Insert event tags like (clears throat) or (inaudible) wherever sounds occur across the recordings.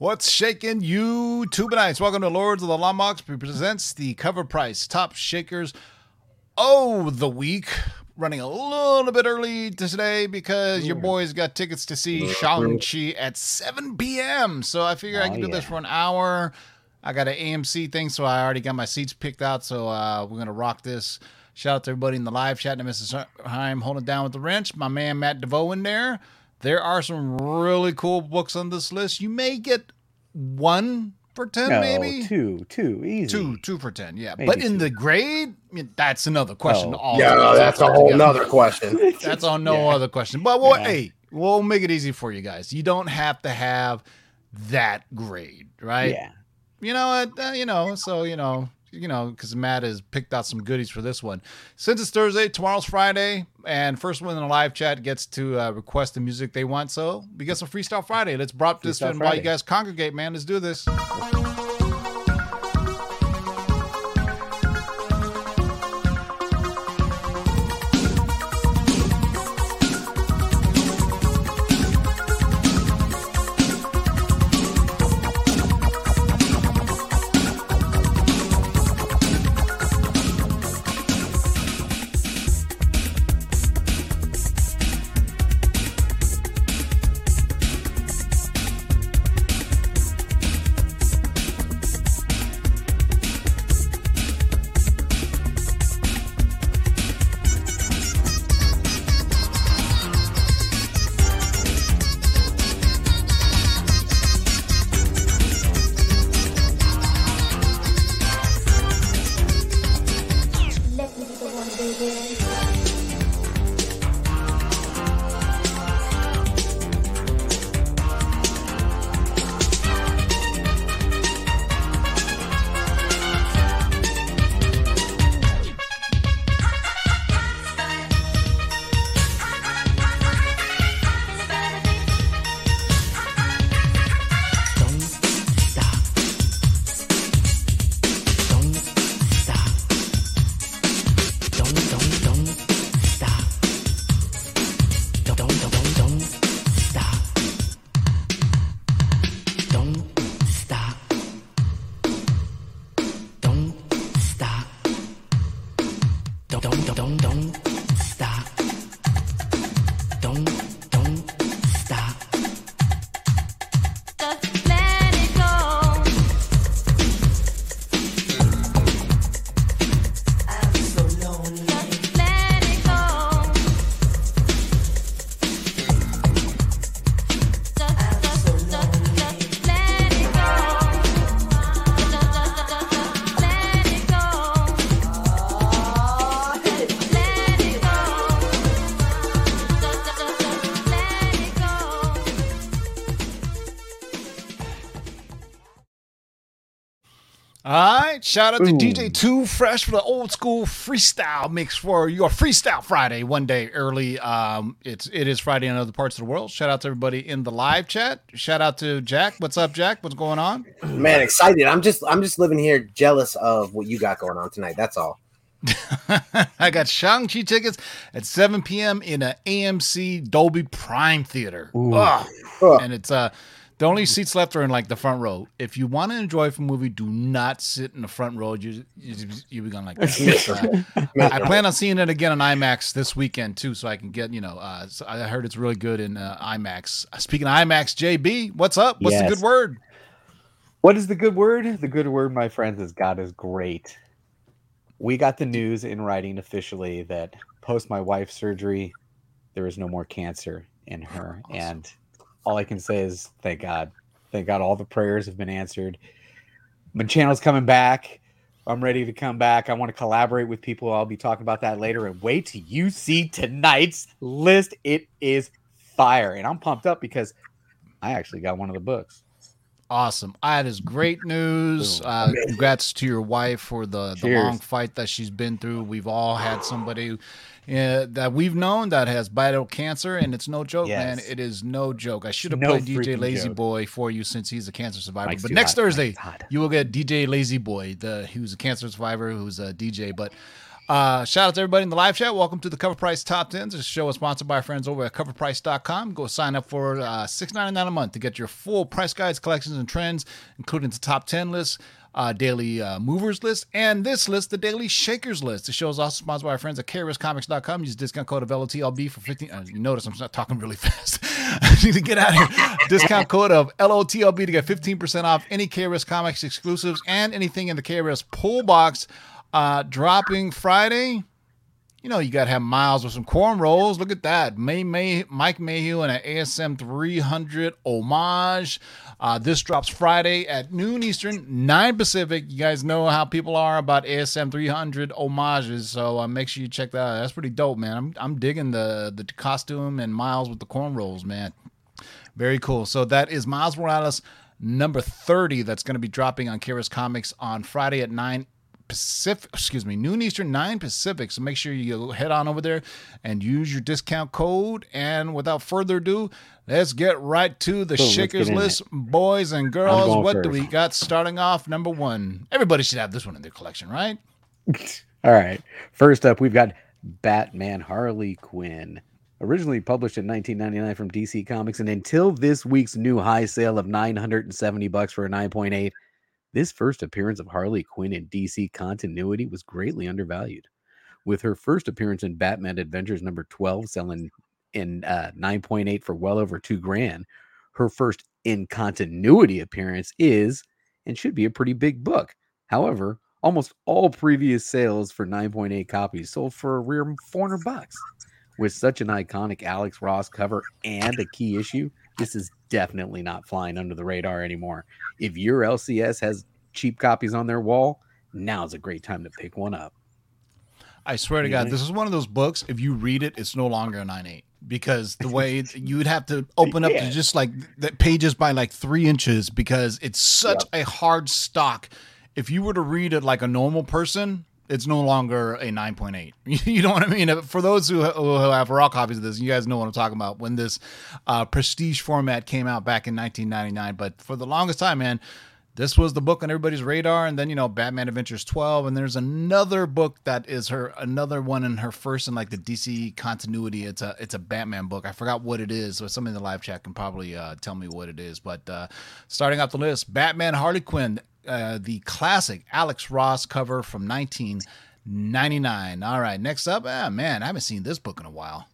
What's shaking YouTube nights? Welcome to Lords of the Long Box presents the cover price top shakers oh the week. Running a little bit early today because your boys got tickets to see Shang-Chi at 7 p.m. So I figure I Oh, can do this for an hour. I got an AMC thing, so I already got my seats picked out. So uh, we're gonna rock this. Shout out to everybody in the live chat to Mrs. Heim holding down with the wrench. My man Matt DeVoe in there. There are some really cool books on this list. You may get one for ten, No, maybe two, two, easy. two, two for ten. Yeah, Maybe but in two. the grade, I mean, that's another question. Oh. all Yeah, together. that's a whole Yeah. nother question. (laughs) That's on no Yeah. other question. But well, Yeah. hey, we'll make it easy for you guys. You don't have to have that grade, right? Yeah. You know what? Uh, you know, so you know, you know, because Matt has picked out some goodies for this one. Since it's Thursday, tomorrow's Friday, and first one in the live chat gets to uh, request the music they want. So we get some Freestyle Friday. Let's drop this in while you guys congregate, man. Let's do this. Shout out to DJ Two Fresh for the old school freestyle mix for your Freestyle Friday, one day early. Um, it's it is Friday in other parts of the world. Shout out to everybody in the live chat. Shout out to Jack. What's up, Jack? What's going on? (clears throat) Man, excited. I'm just I'm just living here jealous of what you got going on tonight. That's all. (laughs) I got Shang-Chi tickets at 7 p.m. in a AMC Dolby Prime Theater. Ugh. Ugh. And it's uh the only seats left are in like the front row. If you want to enjoy a movie, do not sit in the front row. You you you'll be going like that. (laughs) Uh, I plan on seeing it again on IMAX this weekend too, so I can get you know. Uh, so I heard it's really good in uh, IMAX. Uh, Speaking of IMAX, JB, what's up? What's the good word? What is the good word? The good word, my friends, is God is great. We got the news in writing officially that post my wife's surgery, there is no more cancer in her. And all I can say is thank God. Thank God all the prayers have been answered. My channel's coming back. I'm ready to come back. I want to collaborate with people. I'll be talking about that later. And wait till you see tonight's list. It is fire. And I'm pumped up because I actually got one of the books. Awesome. That is great news. Uh, congrats to your wife for the, the Cheers. long fight that she's been through. We've all had somebody uh, that we've known that has battled cancer, and it's no joke, man. It is no joke. I should have No played DJ Lazy joke. Boy for you since he's a cancer survivor. Mike's but next hot. Thursday, you will get DJ Lazy Boy, the who's a cancer survivor, who's a DJ. But Uh, shout out to everybody in the live chat. Welcome to the Cover Price Top 10s. This show is sponsored by our friends over at coverprice.com. Go sign up for uh, $6.99 a month to get your full price guides, collections, and trends, including the top 10 list, uh, daily uh, movers list, and this list, the daily shakers list. The show is also sponsored by our friends at KRSComics.com. Use discount code of LOTLB for 15. Uh, you notice I'm not talking really (laughs) fast. (laughs) I need to get out of here. discount code of LOTLB to get 15% off any KRS Comics exclusives and anything in the KRS pull box. Uh, dropping Friday. You know, you got to have Miles with some corn rolls. Look at that. May, May, Mike Mayhew and an ASM 300 homage. Uh, this drops Friday at noon Eastern, 9 Pacific. You guys know how people are about ASM 300 homages, so uh, make sure you check that out. That's pretty dope, man. I'm, I'm digging the, the costume and Miles with the corn rolls, man. Very cool. So that is Miles Morales number 30 that's going to be dropping on Kira's Comics on Friday at 9 Pacific, excuse me, noon Eastern, 9 Pacific. So make sure you head on over there and use your discount code. And without further ado, let's get right to the Boom, Shakers list, boys and girls. What do we got starting off? Number one. Everybody should have this one in their collection, right? (laughs) All right. First up, we've got Batman Harley Quinn. Originally published in 1999 from DC Comics, and until this week's new high sale of 970 bucks for a 9.8, this first appearance of Harley Quinn in DC continuity was greatly undervalued. With her first appearance in Batman Adventures number 12 selling in uh, 9.8 for well over two grand, her first in continuity appearance is and should be a pretty big book. However, almost all previous sales for 9.8 copies sold for a rear 400 bucks. With such an iconic Alex Ross cover and a key issue, this is definitely not flying under the radar anymore. If your LCS has cheap copies on their wall, now's a great time to pick one up. I swear to God, this is one of those books. If you read it, it's no longer a nine eight because the way (laughs) you would have to open up Yeah. to just like the pages by like three inches because it's such a hard stock. If you were to read it like a normal person, it's no longer a nine point eight. (laughs) You know what I mean? For those who, who have raw copies of this, you guys know what I'm talking about. When this uh, prestige format came out back in 1999, but for the longest time, man, this was the book on everybody's radar and then you know batman adventures 12 and there's another book that is her another one in her first in like the dc continuity it's a it's a batman book i forgot what it is so somebody in the live chat can probably uh, tell me what it is but uh, starting off the list batman harley quinn uh, the classic alex ross cover from 1999 all right next up ah man i haven't seen this book in a while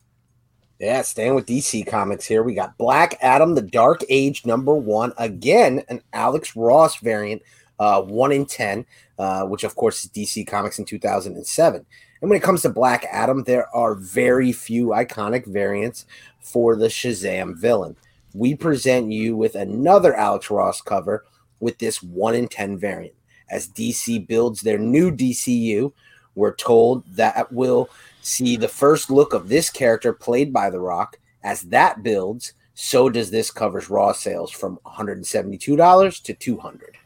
Yeah, staying with DC Comics here, we got Black Adam, the Dark Age number one. Again, an Alex Ross variant, uh, one in 10, uh, which of course is DC Comics in 2007. And when it comes to Black Adam, there are very few iconic variants for the Shazam villain. We present you with another Alex Ross cover with this 1 in 10 variant. As DC builds their new DCU, we're told that will see the first look of this character played by The Rock. As that builds, so does this cover's raw sales from $172 to 200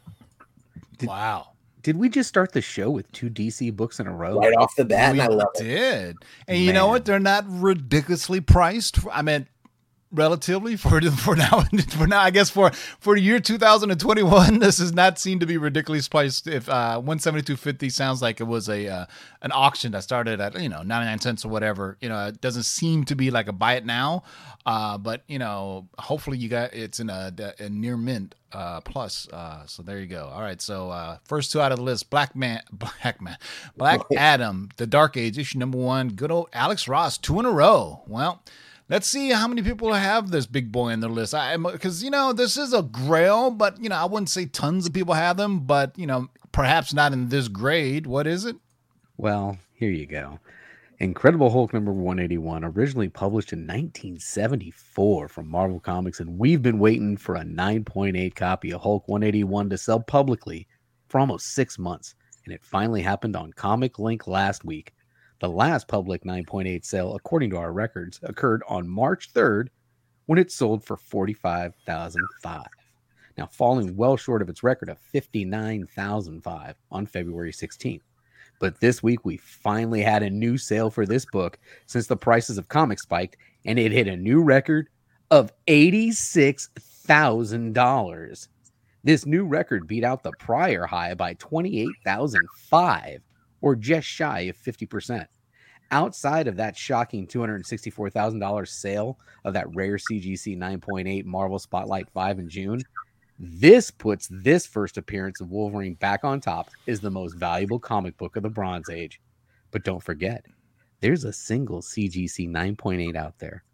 Did- wow Did we just start the show with two DC books in a row? right off the bat, and we I love it. did. And you know what? They're not ridiculously priced. I mean, relatively for (laughs) for now (laughs) for now I guess for for the year 2021 this does not seem to be ridiculously priced. If uh 172.50 sounds like it was a uh, an auction that started at you know 99 cents or whatever you know it doesn't seem to be like a buy it now uh but you know hopefully you got it's in a, a near mint uh plus uh so there you go. All right so uh first two out of the list black man (laughs) black man black adam the dark age issue number one good old alex ross two in a row. Well Let's see how many people have this big boy in their list. I because you know this is a grail, but you know I wouldn't say tons of people have them, but you know perhaps not in this grade. What is it? Well, here you go. Incredible Hulk number 181, originally published in 1974 from Marvel Comics, and we've been waiting for a 9.8 copy of Hulk 181 to sell publicly for almost six months, and it finally happened on Comic Link last week. The last public 9.8 sale, according to our records, occurred on March 3rd when it sold for 45,005. Now, falling well short of its record of 59,005 on February 16th. But this week we finally had a new sale for this book since the prices of comics spiked and it hit a new record of $86,000. This new record beat out the prior high by 28,005 or just shy of 50%. Outside of that shocking $264,000 sale of that rare CGC 9.8 Marvel Spotlight 5 in June, this puts this first appearance of Wolverine back on top as the most valuable comic book of the Bronze Age. But don't forget, there's a single CGC 9.8 out there.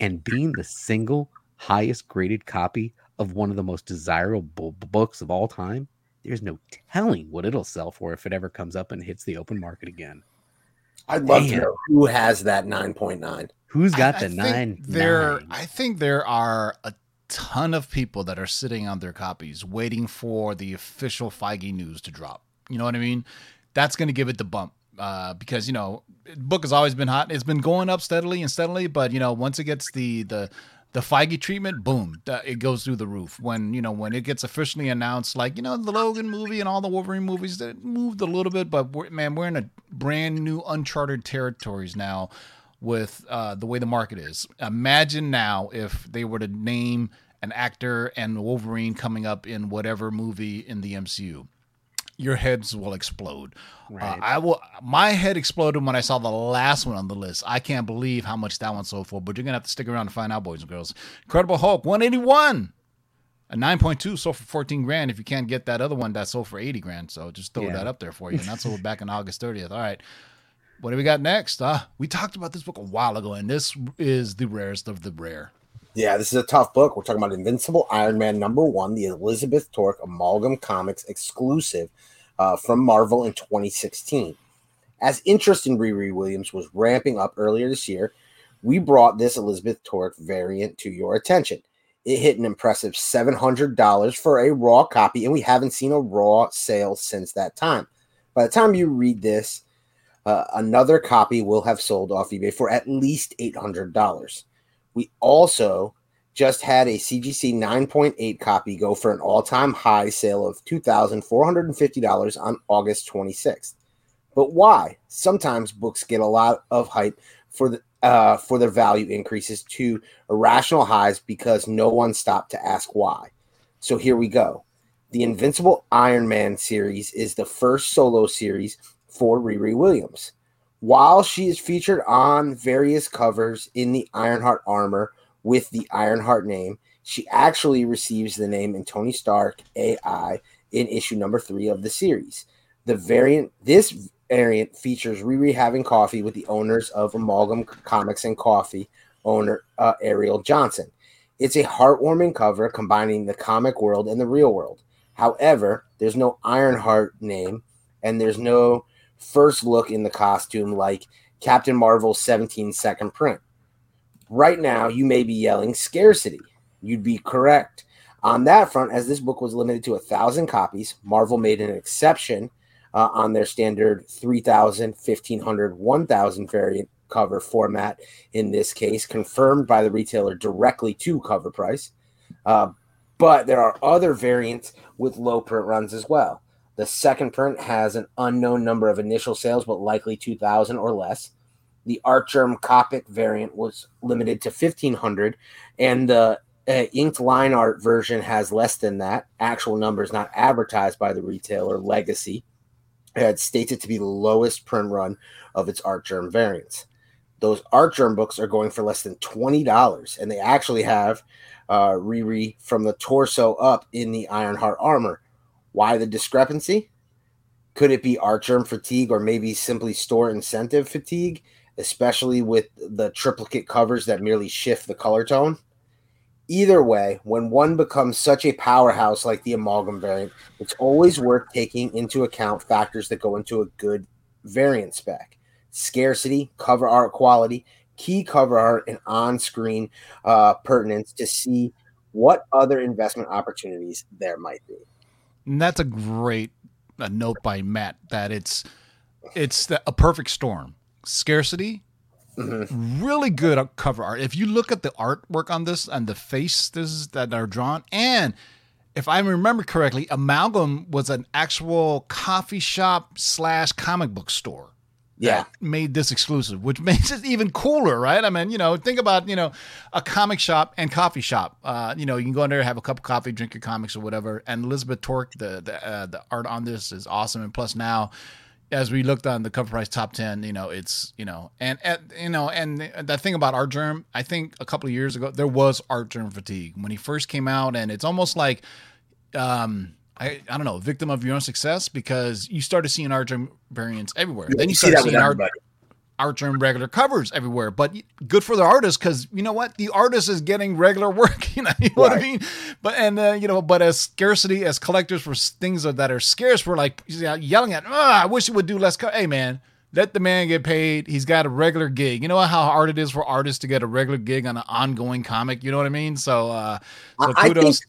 And being the single highest graded copy of one of the most desirable books of all time, there's no telling what it'll sell for if it ever comes up and hits the open market again. I'd love to know who has that 9.9. Who's got I- the I nine? There, nine? I think there are a ton of people that are sitting on their copies, waiting for the official Feige news to drop. You know what I mean? That's going to give it the bump uh, because you know, book has always been hot. It's been going up steadily and steadily, but you know, once it gets the the the Feige treatment, boom, it goes through the roof. When you know when it gets officially announced, like you know the Logan movie and all the Wolverine movies, that moved a little bit, but we're, man, we're in a brand new uncharted territories now with uh, the way the market is. Imagine now if they were to name an actor and Wolverine coming up in whatever movie in the MCU. Your heads will explode. Uh, I will. My head exploded when I saw the last one on the list. I can't believe how much that one sold for. But you're gonna have to stick around to find out, boys and girls. Incredible Hulk, 181. A 9.2 sold for 14 grand. If you can't get that other one, that sold for 80 grand. So just throw Yeah. that up there for you. And that's sold (laughs) back on August 30th. All right. What do we got next? Uh, we talked about this book a while ago, and this is the rarest of the rare. Yeah, this is a tough book. We're talking about Invincible Iron Man number one, the Elizabeth Torque Amalgam Comics exclusive uh, from Marvel in 2016. As interest in Riri Williams was ramping up earlier this year, we brought this Elizabeth Torque variant to your attention. It hit an impressive $700 for a raw copy, and we haven't seen a raw sale since that time. By the time you read this, uh, another copy will have sold off eBay for at least $800. We also just had a CGC 9.8 copy go for an all time high sale of $2,450 on August 26th. But why? Sometimes books get a lot of hype for the uh, for their value increases to irrational highs because no one stopped to ask why. So here we go. The Invincible Iron Man series is the first solo series for Riri Williams. While she is featured on various covers in the Ironheart armor with the Ironheart name, she actually receives the name in Tony Stark AI in issue number three of the series. The variant, this variant features Riri having coffee with the owners of Amalgam Comics and Coffee owner uh, Ariel Johnson. It's a heartwarming cover combining the comic world and the real world. However, there's no Ironheart name and there's no first look in the costume like Captain Marvel's 17 second print. Right now, you may be yelling scarcity. You'd be correct. On that front, as this book was limited to a thousand copies, Marvel made an exception uh, on their standard 3,000, 1,500, 1,000 variant cover format. In this case, confirmed by the retailer directly to cover price. Uh, but there are other variants with low print runs as well. The second print has an unknown number of initial sales, but likely 2,000 or less. The Artgerm Copic variant was limited to 1,500, and the uh, inked line art version has less than that. Actual numbers not advertised by the retailer Legacy. had states it to be the lowest print run of its Artgerm variants. Those Artgerm books are going for less than $20, and they actually have uh, Riri from the torso up in the Ironheart armor. Why the discrepancy? Could it be Artgerm fatigue or maybe simply store incentive fatigue, especially with the triplicate covers that merely shift the color tone? Either way, when one becomes such a powerhouse like the amalgam variant, it's always worth taking into account factors that go into a good variant spec scarcity, cover art quality, key cover art, and on screen uh, pertinence to see what other investment opportunities there might be. And that's a great uh note by Matt that it's it's the, a perfect storm. Scarcity, Mhm. really good cover art. If you look at the artwork on this and the faces that are drawn, and if I remember correctly, Amalgam was an actual coffee shop slash comic book store. Yeah. that made this exclusive, which (laughs) makes it even cooler, right? I mean, you know, think about you know a comic shop and coffee shop. Uh, you know, you can go in there, have a cup of coffee, drink your comics or whatever. And Elizabeth Torque, the the uh, the art on this is awesome, and plus now as we looked on the cover price top 10 you know it's you know and, and you know and the thing about artgerm i think a couple of years ago there was artgerm fatigue when he first came out and it's almost like um I, I don't know, victim of your own success because you started seeing Artgerm variants everywhere. Then you see started that seeing art, Artgerm regular covers everywhere. But good for the artist because you know what, the artist is getting regular (laughs) work. You know, you know what I mean. But and uh, you know, but as scarcity as collectors for things that are scarce, we're like yelling at. "Ah, I wish it would do less. Co-. Hey man, let the man get paid. He's got a regular gig. You know how hard it is for artists to get a regular gig on an ongoing comic. You know what I mean? So, uh, so I- I kudos.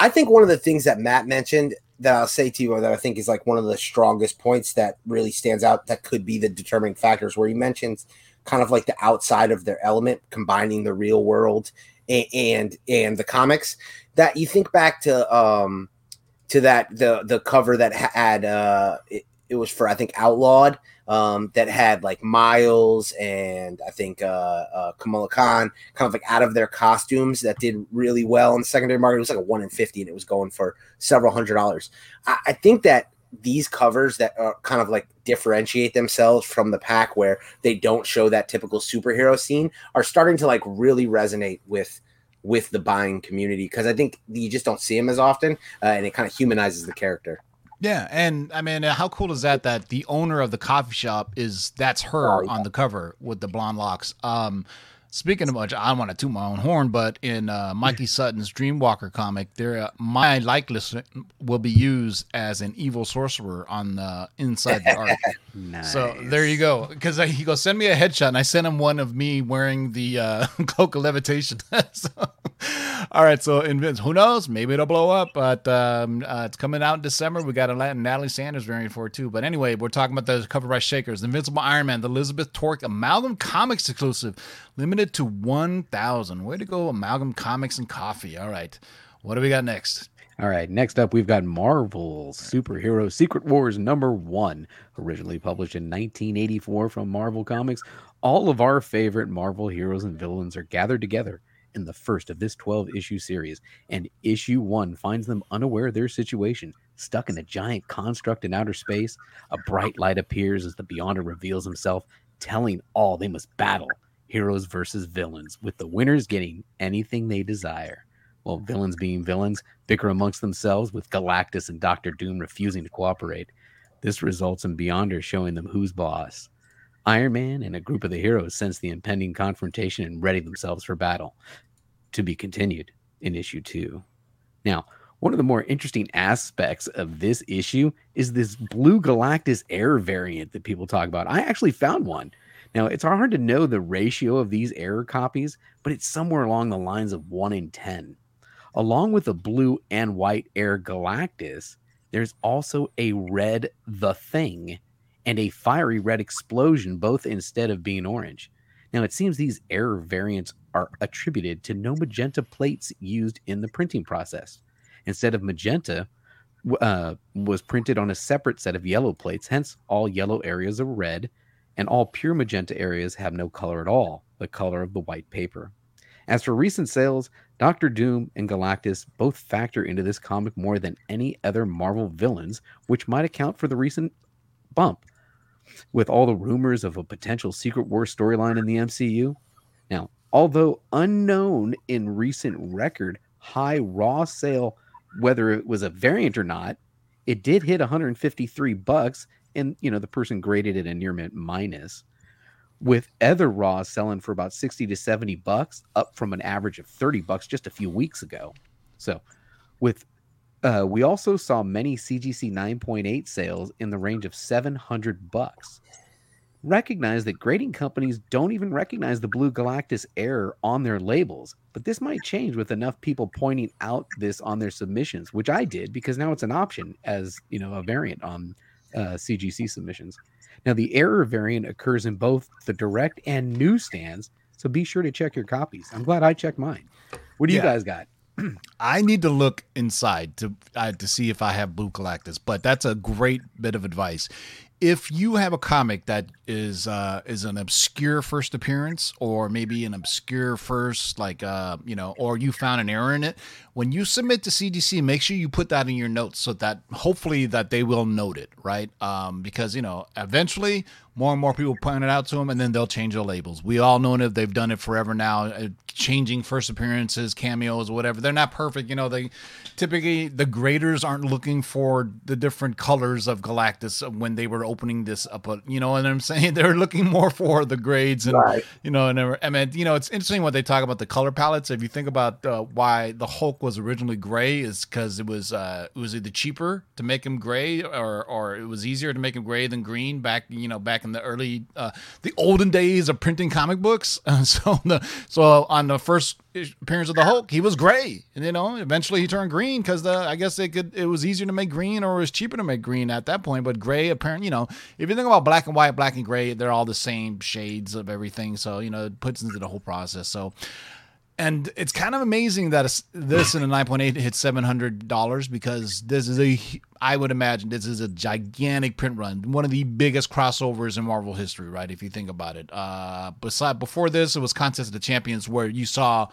I think one of the things that Matt mentioned that I'll say to you that I think is like one of the strongest points that really stands out that could be the determining factors where he mentions kind of like the outside of their element, combining the real world and and, and the comics. That you think back to um to that the the cover that had uh it, it was for I think Outlawed um that had like Miles and I think uh, uh Kamala Khan kind of like out of their costumes that did really well in the secondary market. It was like a one in fifty, and it was going for several hundred dollars. I, I think that these covers that are kind of like differentiate themselves from the pack, where they don't show that typical superhero scene, are starting to like really resonate with with the buying community because I think you just don't see them as often, uh, and it kind of humanizes the character. Yeah, and I mean, uh, how cool is that? That the owner of the coffee shop is that's her Oh, yeah. on the cover with the blonde locks. Um, speaking of which, I want to toot my own horn, but in uh, Mikey (laughs) Sutton's Dreamwalker comic, there uh, my likeness will be used as an evil sorcerer on the inside the art. Nice. (laughs) So there you go. Because he goes, send me a headshot, and I sent him one of me wearing the uh, (laughs) cloak of levitation. so, (laughs) all right, so Invince, who knows? Maybe it'll blow up, but um, uh, it's coming out in December. We got a Natalie Sanders variant for it too. But anyway, we're talking about the cover by Shakers, Invincible Iron Man, the Elizabeth Torque Amalgam Comics exclusive, limited to one thousand. Way to go, Amalgam Comics and Coffee. All right, what do we got next? All right, next up, we've got Marvel Superhero Secret Wars number one, originally published in 1984 from Marvel Comics. All of our favorite Marvel heroes and villains are gathered together in the first of this 12 issue series, and issue one finds them unaware of their situation, stuck in a giant construct in outer space. A bright light appears as the Beyonder reveals himself, telling all they must battle heroes versus villains, with the winners getting anything they desire. While villains being villains, bicker amongst themselves, with Galactus and Doctor Doom refusing to cooperate. This results in Beyonder showing them who's boss. Iron Man and a group of the heroes sense the impending confrontation and ready themselves for battle. To be continued in issue two. Now, one of the more interesting aspects of this issue is this blue Galactus air variant that people talk about. I actually found one. Now, it's hard to know the ratio of these error copies, but it's somewhere along the lines of 1 in 10. Along with the blue and white Air Galactus, there's also a red The Thing and a fiery red explosion, both instead of being orange. Now, it seems these error variants are attributed to no magenta plates used in the printing process. Instead of magenta, uh, was printed on a separate set of yellow plates, hence, all yellow areas are red, and all pure magenta areas have no color at all, the color of the white paper. As for recent sales, Doctor Doom and Galactus both factor into this comic more than any other Marvel villains, which might account for the recent bump. With all the rumors of a potential Secret War storyline in the MCU. Now, although unknown in recent record, high raw sale, whether it was a variant or not, it did hit 153 bucks, and you know the person graded it a near mint minus with other raws selling for about 60 to 70 bucks up from an average of 30 bucks just a few weeks ago so with uh, we also saw many cgc 9.8 sales in the range of 700 bucks recognize that grading companies don't even recognize the blue galactus error on their labels but this might change with enough people pointing out this on their submissions which i did because now it's an option as you know a variant on uh, cgc submissions now, the error variant occurs in both the direct and newsstands, so be sure to check your copies. I'm glad I checked mine. What do you guys got? (clears throat) I need to look inside to uh, to see if I have blue Galactus, but that's a great bit of advice. if you have a comic that is uh is an obscure first appearance or maybe an obscure first like uh you know or you found an error in it when you submit to cgc make sure you put that in your notes so that hopefully that they will note it right um because you know eventually more and more people point it out to them and then they'll change the labels. We all know it they've done it forever now uh, changing first appearances cameos whatever. They're not perfect you know they typically the graders aren't looking for the different colors of galactus when they were opening this up you know what i'm (laughs) saying? They're looking more for the grades and Right. you know and i mean you know it's interesting when they talk about the color palettes. If you think about uh, why the hulk was originally gray is because it was uh it was either cheaper to make him gray or or it was easier to make him gray than green back you know back in the early uh the olden days of printing comic books. (laughs) Uh, so the so on the first appearance of the hulk he was gray and you know eventually he turned green because the i guess it could it was easier to make green or it was cheaper to make green at that point but gray apparently you know if you think about black and white black and gray they're all the same shades of everything. So you know it puts into the whole process. So and it's kind of amazing that this in a 9.8 hit $700 because this is a i would imagine this is a gigantic print run one of the biggest crossovers in marvel history right if you think about it uh beside before this it was contest of the champions where you saw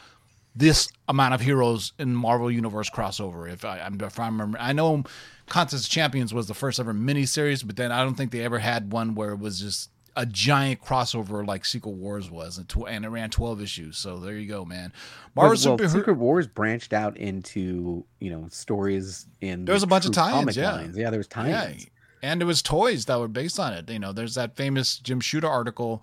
this amount of heroes in Marvel Universe crossover. If I, I'm- if I remember, I know Contest of Champions was the first ever miniseries, but then I don't think they ever had one where it was just a giant crossover like Secret Wars was, and, tw- and it ran 12 issues. So there you go, man. Marvel well, Superhero. Secret Wars branched out into you know stories in There was a bunch of tie-ins, comic yeah. lines. yeah, there was Yeah, tie-ins. and it was toys that were based on it. You know, there's that famous Jim Shooter article,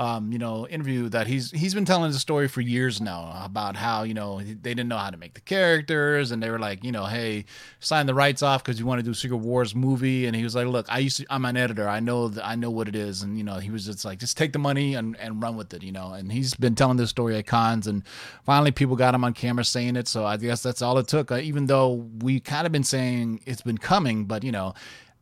um, you know, interview that he's he's been telling the story for years now about how you know they didn't know how to make the characters, and they were like, you know, hey, sign the rights off because you want to do Secret Wars movie, and he was like, look, I used to, I'm an editor, I know that I know what it is, and you know, he was just like, just take the money and and run with it, you know, and he's been telling this story at cons, and finally people got him on camera saying it, so I guess that's all it took. Uh, even though we kind of been saying it's been coming, but you know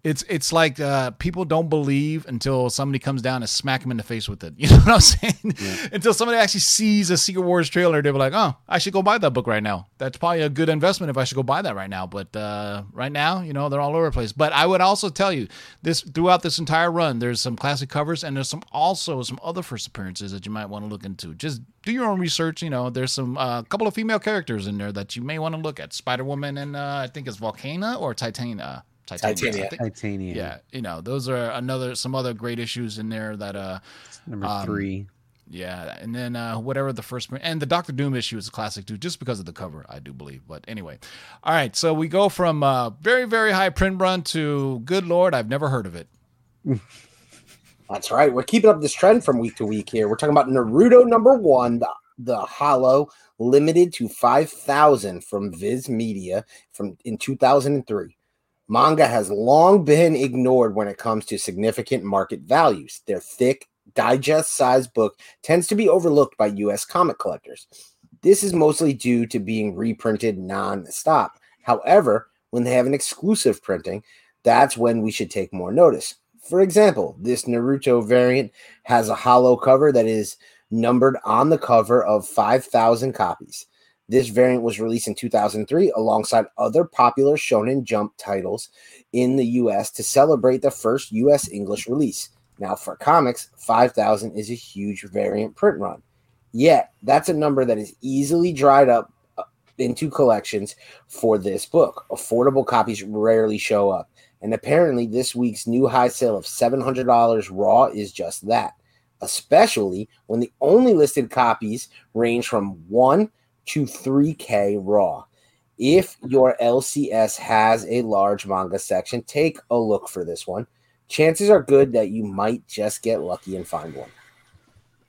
it's it's like uh, people don't believe until somebody comes down and smack them in the face with it. (laughs) You know what I'm saying? Until somebody actually sees a Secret Wars trailer, they'll be like, "Oh, I should go buy that book right now. That's probably a good investment if I should go buy that right now." But uh, right now, you know, they're all over the place. But I would also tell you this throughout this entire run, there's some classic covers and there's some also some other first appearances that you might want to look into. Just do your own research. You know, there's some a uh, couple of female characters in there that you may want to look at. Spider Woman and uh, I think it's Volcana or Titania. Titania. Titania. I think- Titanium. yeah, you know, those are another some other great issues in there that uh Number Um, three. yeah, and then uh whatever the first and the Doctor Doom issue is a classic too, just because of the cover, I do believe. But anyway. All right, so we go from uh very, very high print run to good lord, I've never heard of it. (laughs) That's right. We're keeping up this trend from week to week here. We're talking about Naruto number one, the, the Holo, limited to 5,000 from Viz Media from in 2003. Manga has long been ignored when it comes to significant market values. Their thick, digest sized book tends to be overlooked by US comic collectors. This is mostly due to being reprinted non-stop. However, when they have an exclusive printing, that's when we should take more notice. For example, this Naruto variant has a holo cover that is numbered on the cover of 5,000 copies. This variant was released in 2003 alongside other popular Shonen Jump titles in the US to celebrate the first US English release. Now, for comics, 5,000 is a huge variant print run. Yet, that's a number that is easily dried up uh, into collections for this book. Affordable copies rarely show up. And apparently, this week's new high sale of $700 raw is just that, especially when the only listed copies range from 1 to 3K raw. If your LCS has a large manga section, take a look for this one. Chances are good that you might just get lucky and find one.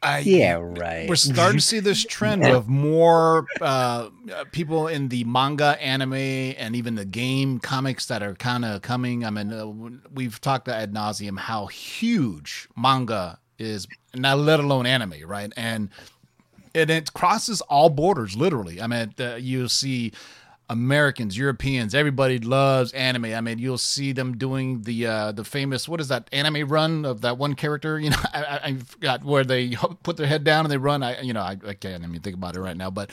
I Yeah, right. we're starting to see this trend of more uh, people in the manga, anime, and even the game comics that are kind of coming. I mean, uh, we've talked ad nauseum how huge manga is, not let alone anime, right? And and it crosses all borders, literally. I mean, uh, you'll see Americans, Europeans, everybody loves anime. I mean, you'll see them doing the uh, the famous what is that anime run of that one character? (laughs) You know, I, I, forgot where they (laughs) put their head down and they run. I you know I, I can't even think about it right now, but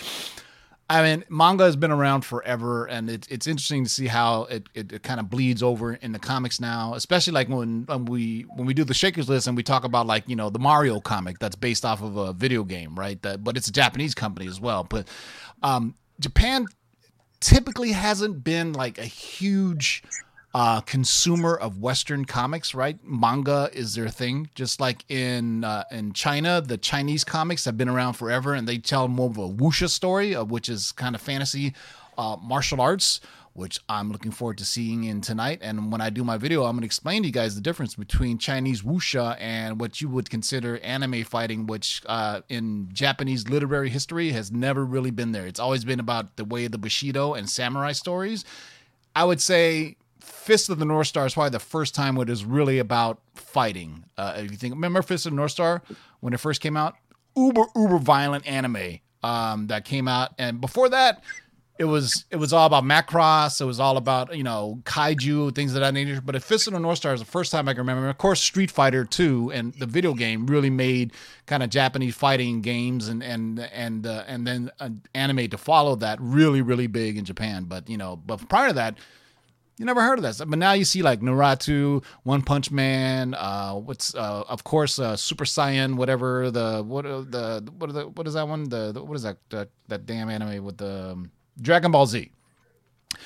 I mean, manga has been around forever, and it's it's interesting to see how it, it, it kind of bleeds over in the comics now. Especially like when, when we when we do the Shakers list and we talk about like you know the Mario comic that's based off of a video game, right? That but it's a Japanese company as well. But um, Japan typically hasn't been like a huge uh, consumer of Western comics, right? Manga is their thing. Just like in uh, in China, the Chinese comics have been around forever, and they tell more of a wuxia story, uh, which is kind of fantasy uh, martial arts, which I'm looking forward to seeing in tonight. And when I do my video, I'm going to explain to you guys the difference between Chinese wuxia and what you would consider anime fighting, which uh, in Japanese literary history has never really been there. It's always been about the way of the Bushido and samurai stories. I would say Fist of the North Star is probably the first time it is really about fighting. Uh, if you think, remember Fist of the North Star when it first came out? Uber uber violent anime um, that came out, and before that, it was it was all about Macross. It was all about you know kaiju things of that nature. But at Fist of the North Star is the first time I can remember. Of course, Street Fighter Two and the video game really made kind of Japanese fighting games and and and uh, and then uh, anime to follow that really really big in Japan. But you know, but prior to that. You never heard of this, but now you see like Naruto, One Punch Man, uh, what's uh, of course uh, Super Saiyan, whatever the what uh, the what are the what is that one the, the what is that that, that damn anime with the um, Dragon Ball Z.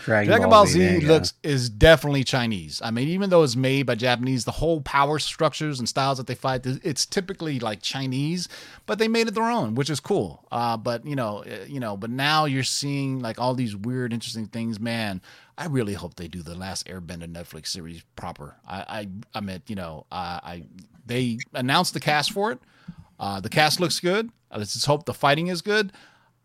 Dragon, Ball, Z, there you go. looks is definitely Chinese. I mean, even though it's made by Japanese, the whole power structures and styles that they fight, it's typically like Chinese, but they made it their own, which is cool. Uh, but you know, uh, you know, but now you're seeing like all these weird, interesting things. Man, I really hope they do the Last Airbender Netflix series proper. I, I, I mean, you know, uh, I they announced the cast for it. Uh, the cast looks good. Uh, Let's just hope the fighting is good.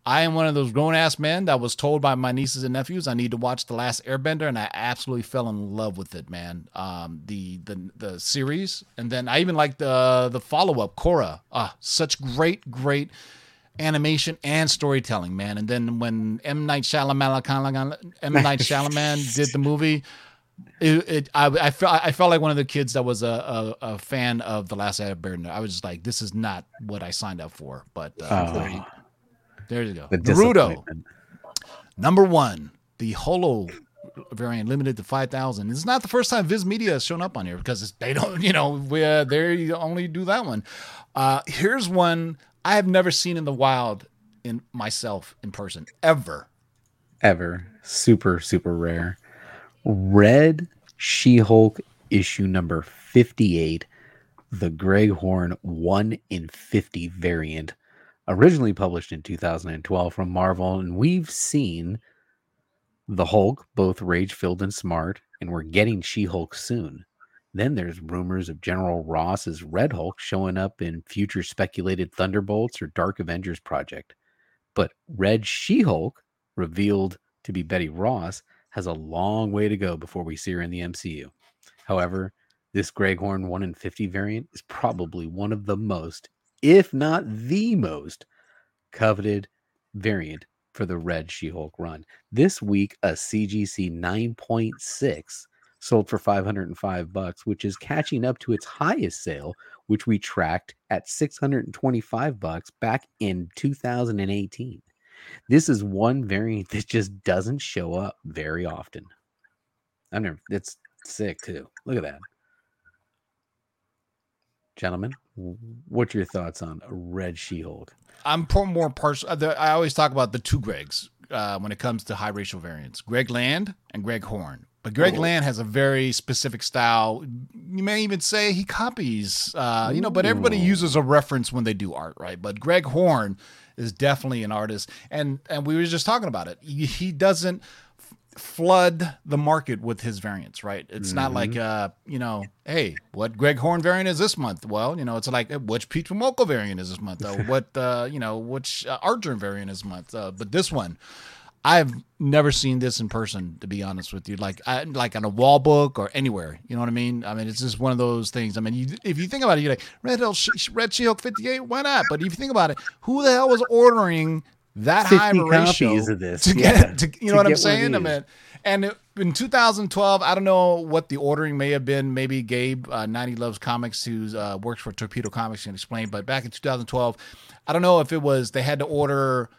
I am one of those grown ass men that was told by my nieces and nephews I need to watch The Last Airbender, and I absolutely fell in love with it, man. Um, the the the series, and then I even like the the follow up, Korra. Ah, such great, great animation and storytelling, man. And then when M Night Shyamalan, M Night (laughs) Shyamalan did the movie. It, it I, I felt I felt like one of the kids that was a, a, a fan of the last Airbender. I was just like, this is not what I signed up for. But uh, Oh. there, you, there you go. The Naruto. Number one, the Holo variant limited to 5,000. It's not the first time Viz Media has shown up on here because it's, they don't, (laughs) you know, we, uh, they only do that one. Uh, here's one I have never seen in the wild in myself in person ever. ever. Super, super rare. Red She Hulk issue number 58, the Greg Horn 1 in 50 variant, originally published in 2012 from Marvel. And we've seen the Hulk, both rage filled and smart, and we're getting She Hulk soon. Then there's rumors of General Ross as Red Hulk showing up in future speculated Thunderbolts or Dark Avengers project. But Red She Hulk, revealed to be Betty Ross, has a long way to go before we see her in the MCU. However, this Greg Horn 1 in 50 variant is probably one of the most, if not the most, coveted variant for the Red She Hulk run. This week, a CGC 9.6 sold for 505 bucks, which is catching up to its highest sale, which we tracked at 625 bucks back in 2018. This is one variant (laughs) that just doesn't show up very often. I never it's sick too. Look at that. Gentlemen, what's your thoughts on a red She-Hulk? I'm more partial. uh, I always talk about the two Gregs uh, when it comes to high racial variants Greg Land and Greg Horn. But Greg Land has a very specific style. You may even say he copies, uh, you know, but everybody uses a reference when they do art, right? But Greg Horn is definitely an artist. And and we were just talking about it. He, he doesn't flood the market with his variants, right? It's not like uh, you know, hey, what Greg Horn variant is this month? Well, you know, it's like uh, which Peach Momoko variant is this month? Uh, (laughs) what uh, you know, which uh, Artgerm variant is this month? Uh, but this one, I've never seen this in person, to be honest with you. Like, I, like on a wall book or anywhere. You know what I mean? I mean, it's just one of those things. I mean, you, if you think about it, you're like Red Hill, Red She-Hulk 58. Why not? But if you think about it, who the hell was ordering that high of a ratio copies of this, to yeah, get? To, you to know what I'm get one of saying? I mean, and it- in 2012, I don't know what the ordering may have been. Maybe Gabe, uh, 90 Loves Comics, who uh, works for Torpedo Comics, can explain. But back in 2012, I don't know if it was they had to order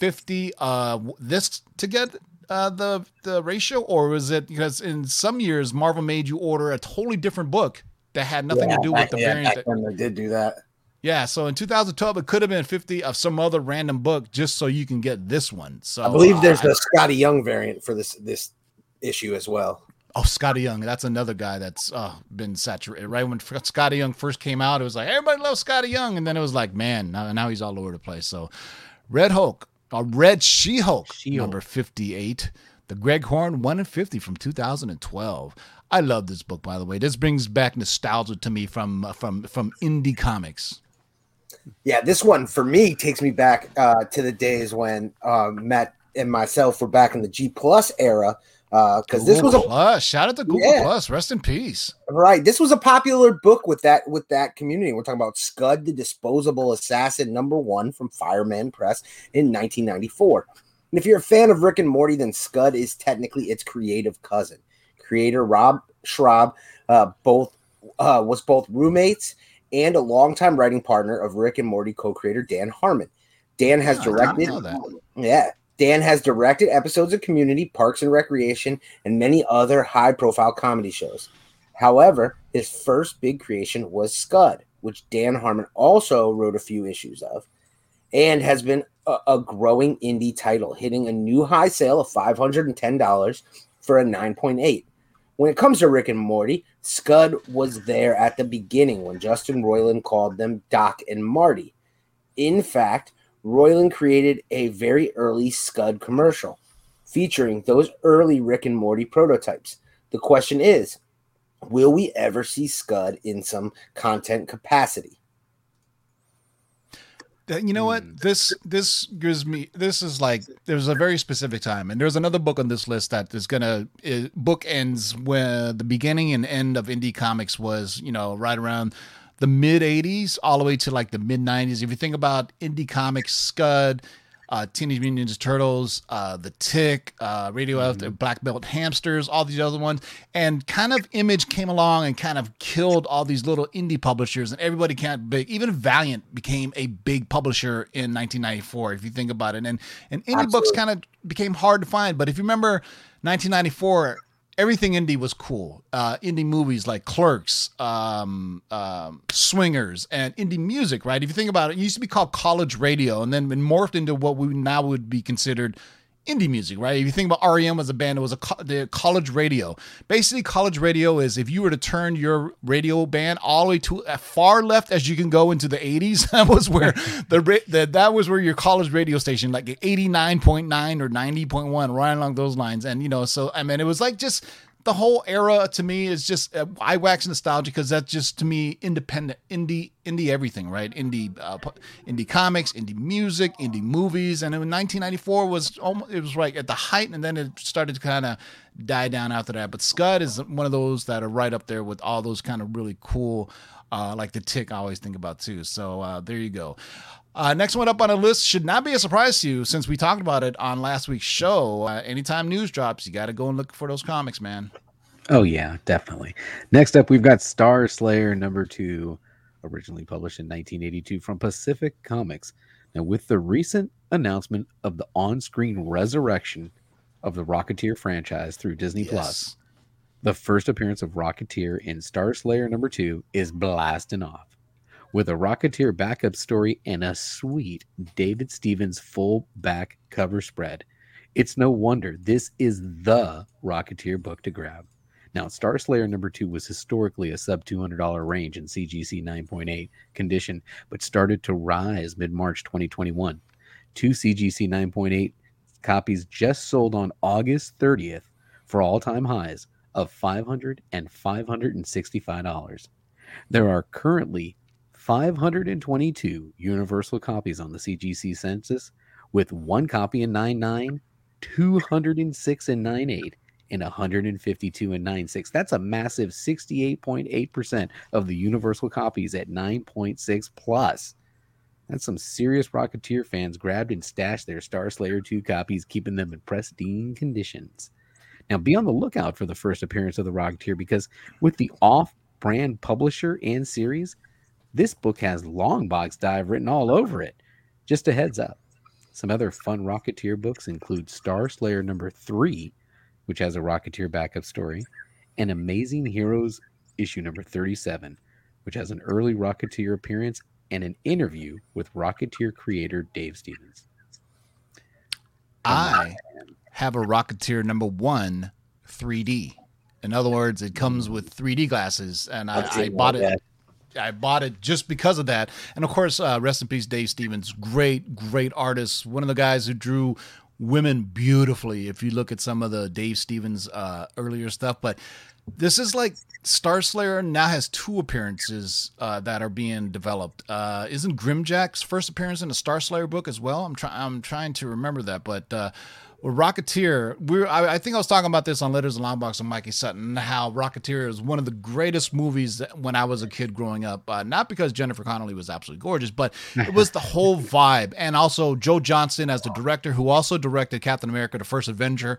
fifty uh this to get uh the the ratio, or was it because in some years Marvel made you order a totally different book that had nothing Yeah, to do with the yeah, variant? back that- they did do that. yeah, so in 2012 it could have been 50 of some other random book just so you can get this one. So I believe there's uh, the Skottie Young variant for this this issue as well. Oh, Skottie Young. That's another guy that's uh, been saturated. Right when Skottie Young first came out, it was like everybody loves Skottie Young, and then it was like, man, now, now he's all over the place. So, Red Hulk, uh, Red She Hulk, She-Hulk. number fifty-eight, the Greg Horn one and fifty from two thousand and twelve. I love this book, by the way. This brings back nostalgia to me from uh, from from indie comics. Yeah, this one for me takes me back uh, to the days when uh, Matt and myself were back in the G Plus era. Because this was a Plus. Shout out to Google Yeah. Plus. Rest in peace. right. This was a popular book with that with that community. We're talking about Scud, the Disposable Assassin, number one from Fireman Press in 1994. And if you're a fan of Rick and Morty, then Scud is technically its creative cousin. Creator Rob Schrab, uh, both uh, was both roommates and a longtime writing partner of Rick and Morty co-creator Dan Harmon. Dan has directed, yeah, Dan has directed episodes of Community, Parks and Recreation, and many other high-profile comedy shows. However, his first big creation was Scud, which Dan Harmon also wrote a few issues of, and has been a, a growing indie title, hitting a new high sale of $510 for a 9.8. When it comes to Rick and Morty, Scud was there at the beginning when Justin Roiland called them Doc and Marty. In fact, Roiland created a very early Scud commercial featuring those early Rick and Morty prototypes. The question is, will we ever see Scud in some content capacity? You know what? Hmm. This this gives me this is like there's a very specific time, and there's another book on this list that is gonna book ends where the beginning and end of indie comics was you know right around the mid '80s all the way to like the mid '90s. If you think about indie comics, Scud, uh, Teenage Mutant Ninja Turtles, uh, The Tick, uh, Radioactive Black Belt Hamsters, all these other ones, and kind of Image came along and kind of killed all these little indie publishers, and everybody can't big. Even Valiant became a big publisher in 1994, if you think about it, and and indie books kind of became hard to find. But if you remember 1994. Everything indie was cool. Uh, indie movies like Clerks, um, um, Swingers, and indie music, right? If you think about it, it used to be called college radio, and then it morphed into what we now would be considered indie music, right? If you think about REM as a band, it was a co- the college radio. Basically, college radio is if you were to turn your radio band all the way to as far left as you can go into the 80s, (laughs) that was where the, the that was where your college radio station, like 89.9 or 90.1, right along those lines. And you know, so I mean, it was like just the whole era to me is just uh, I wax nostalgia because that's just to me independent indie indie everything right? Indie uh, indie comics indie music indie movies. And in 1994 was almost it was right at the height and then it started to kind of die down after that. But Scud is one of those that are right up there with all those kind of really cool uh, like the tick I always think about too. So uh, there you go uh, next one up on the list should not be a surprise to you since we talked about it on last week's show. Uh, anytime news drops, you got to go and look for those comics, man. Oh yeah, definitely. Next up, we've got Star Slayer number two, originally published in 1982 from Pacific Comics. Now, with the recent announcement of the on-screen resurrection of the Rocketeer franchise through Disney Plus, the first appearance of Rocketeer in Star Slayer number two is blasting off. With a Rocketeer backup story and a sweet David Stevens full back cover spread, it's no wonder this is the Rocketeer book to grab. Now, Star Slayer number two was historically a sub $200 range in CGC 9.8 condition, but started to rise mid March 2021. Two CGC 9.8 copies just sold on August 30th for all time highs of $500 and $565. There are currently 522 universal copies on the CGC census, with one copy in 9.9, 206 in 9.8, and 152 in 9.6. That's a massive 68.8% of the universal copies at 9.6 plus. That's some serious Rocketeer fans grabbed and stashed their Star Slayer 2 copies, keeping them in pristine conditions. Now, be on the lookout for the first appearance of the Rocketeer because with the off brand publisher and series, this book has long box dive written all over it. Just a heads up. Some other fun Rocketeer books include Star Slayer number three, which has a Rocketeer backup story, and Amazing Heroes issue number 37, which has an early Rocketeer appearance and an interview with Rocketeer creator Dave Stevens. I have a Rocketeer number one 3D. In other words, it comes with 3D glasses, and I, I bought it. I bought it just because of that. And of course, uh, rest in peace, Dave Stevens. Great, great artist. One of the guys who drew women beautifully. If you look at some of the Dave Stevens uh, earlier stuff, but this is like Star Slayer now has two appearances uh, that are being developed. Uh, isn't Grimjack's first appearance in a Star Slayer book as well? I'm trying. I'm trying to remember that, but. Well, Rocketeer, we're, I, I think I was talking about this on Letters and Long Box with Mikey Sutton, how Rocketeer is one of the greatest movies that, when I was a kid growing up. Uh, not because Jennifer Connelly was absolutely gorgeous, but it was the whole (laughs) vibe. And also Joe Johnston as the director, who also directed Captain America: The First Avenger.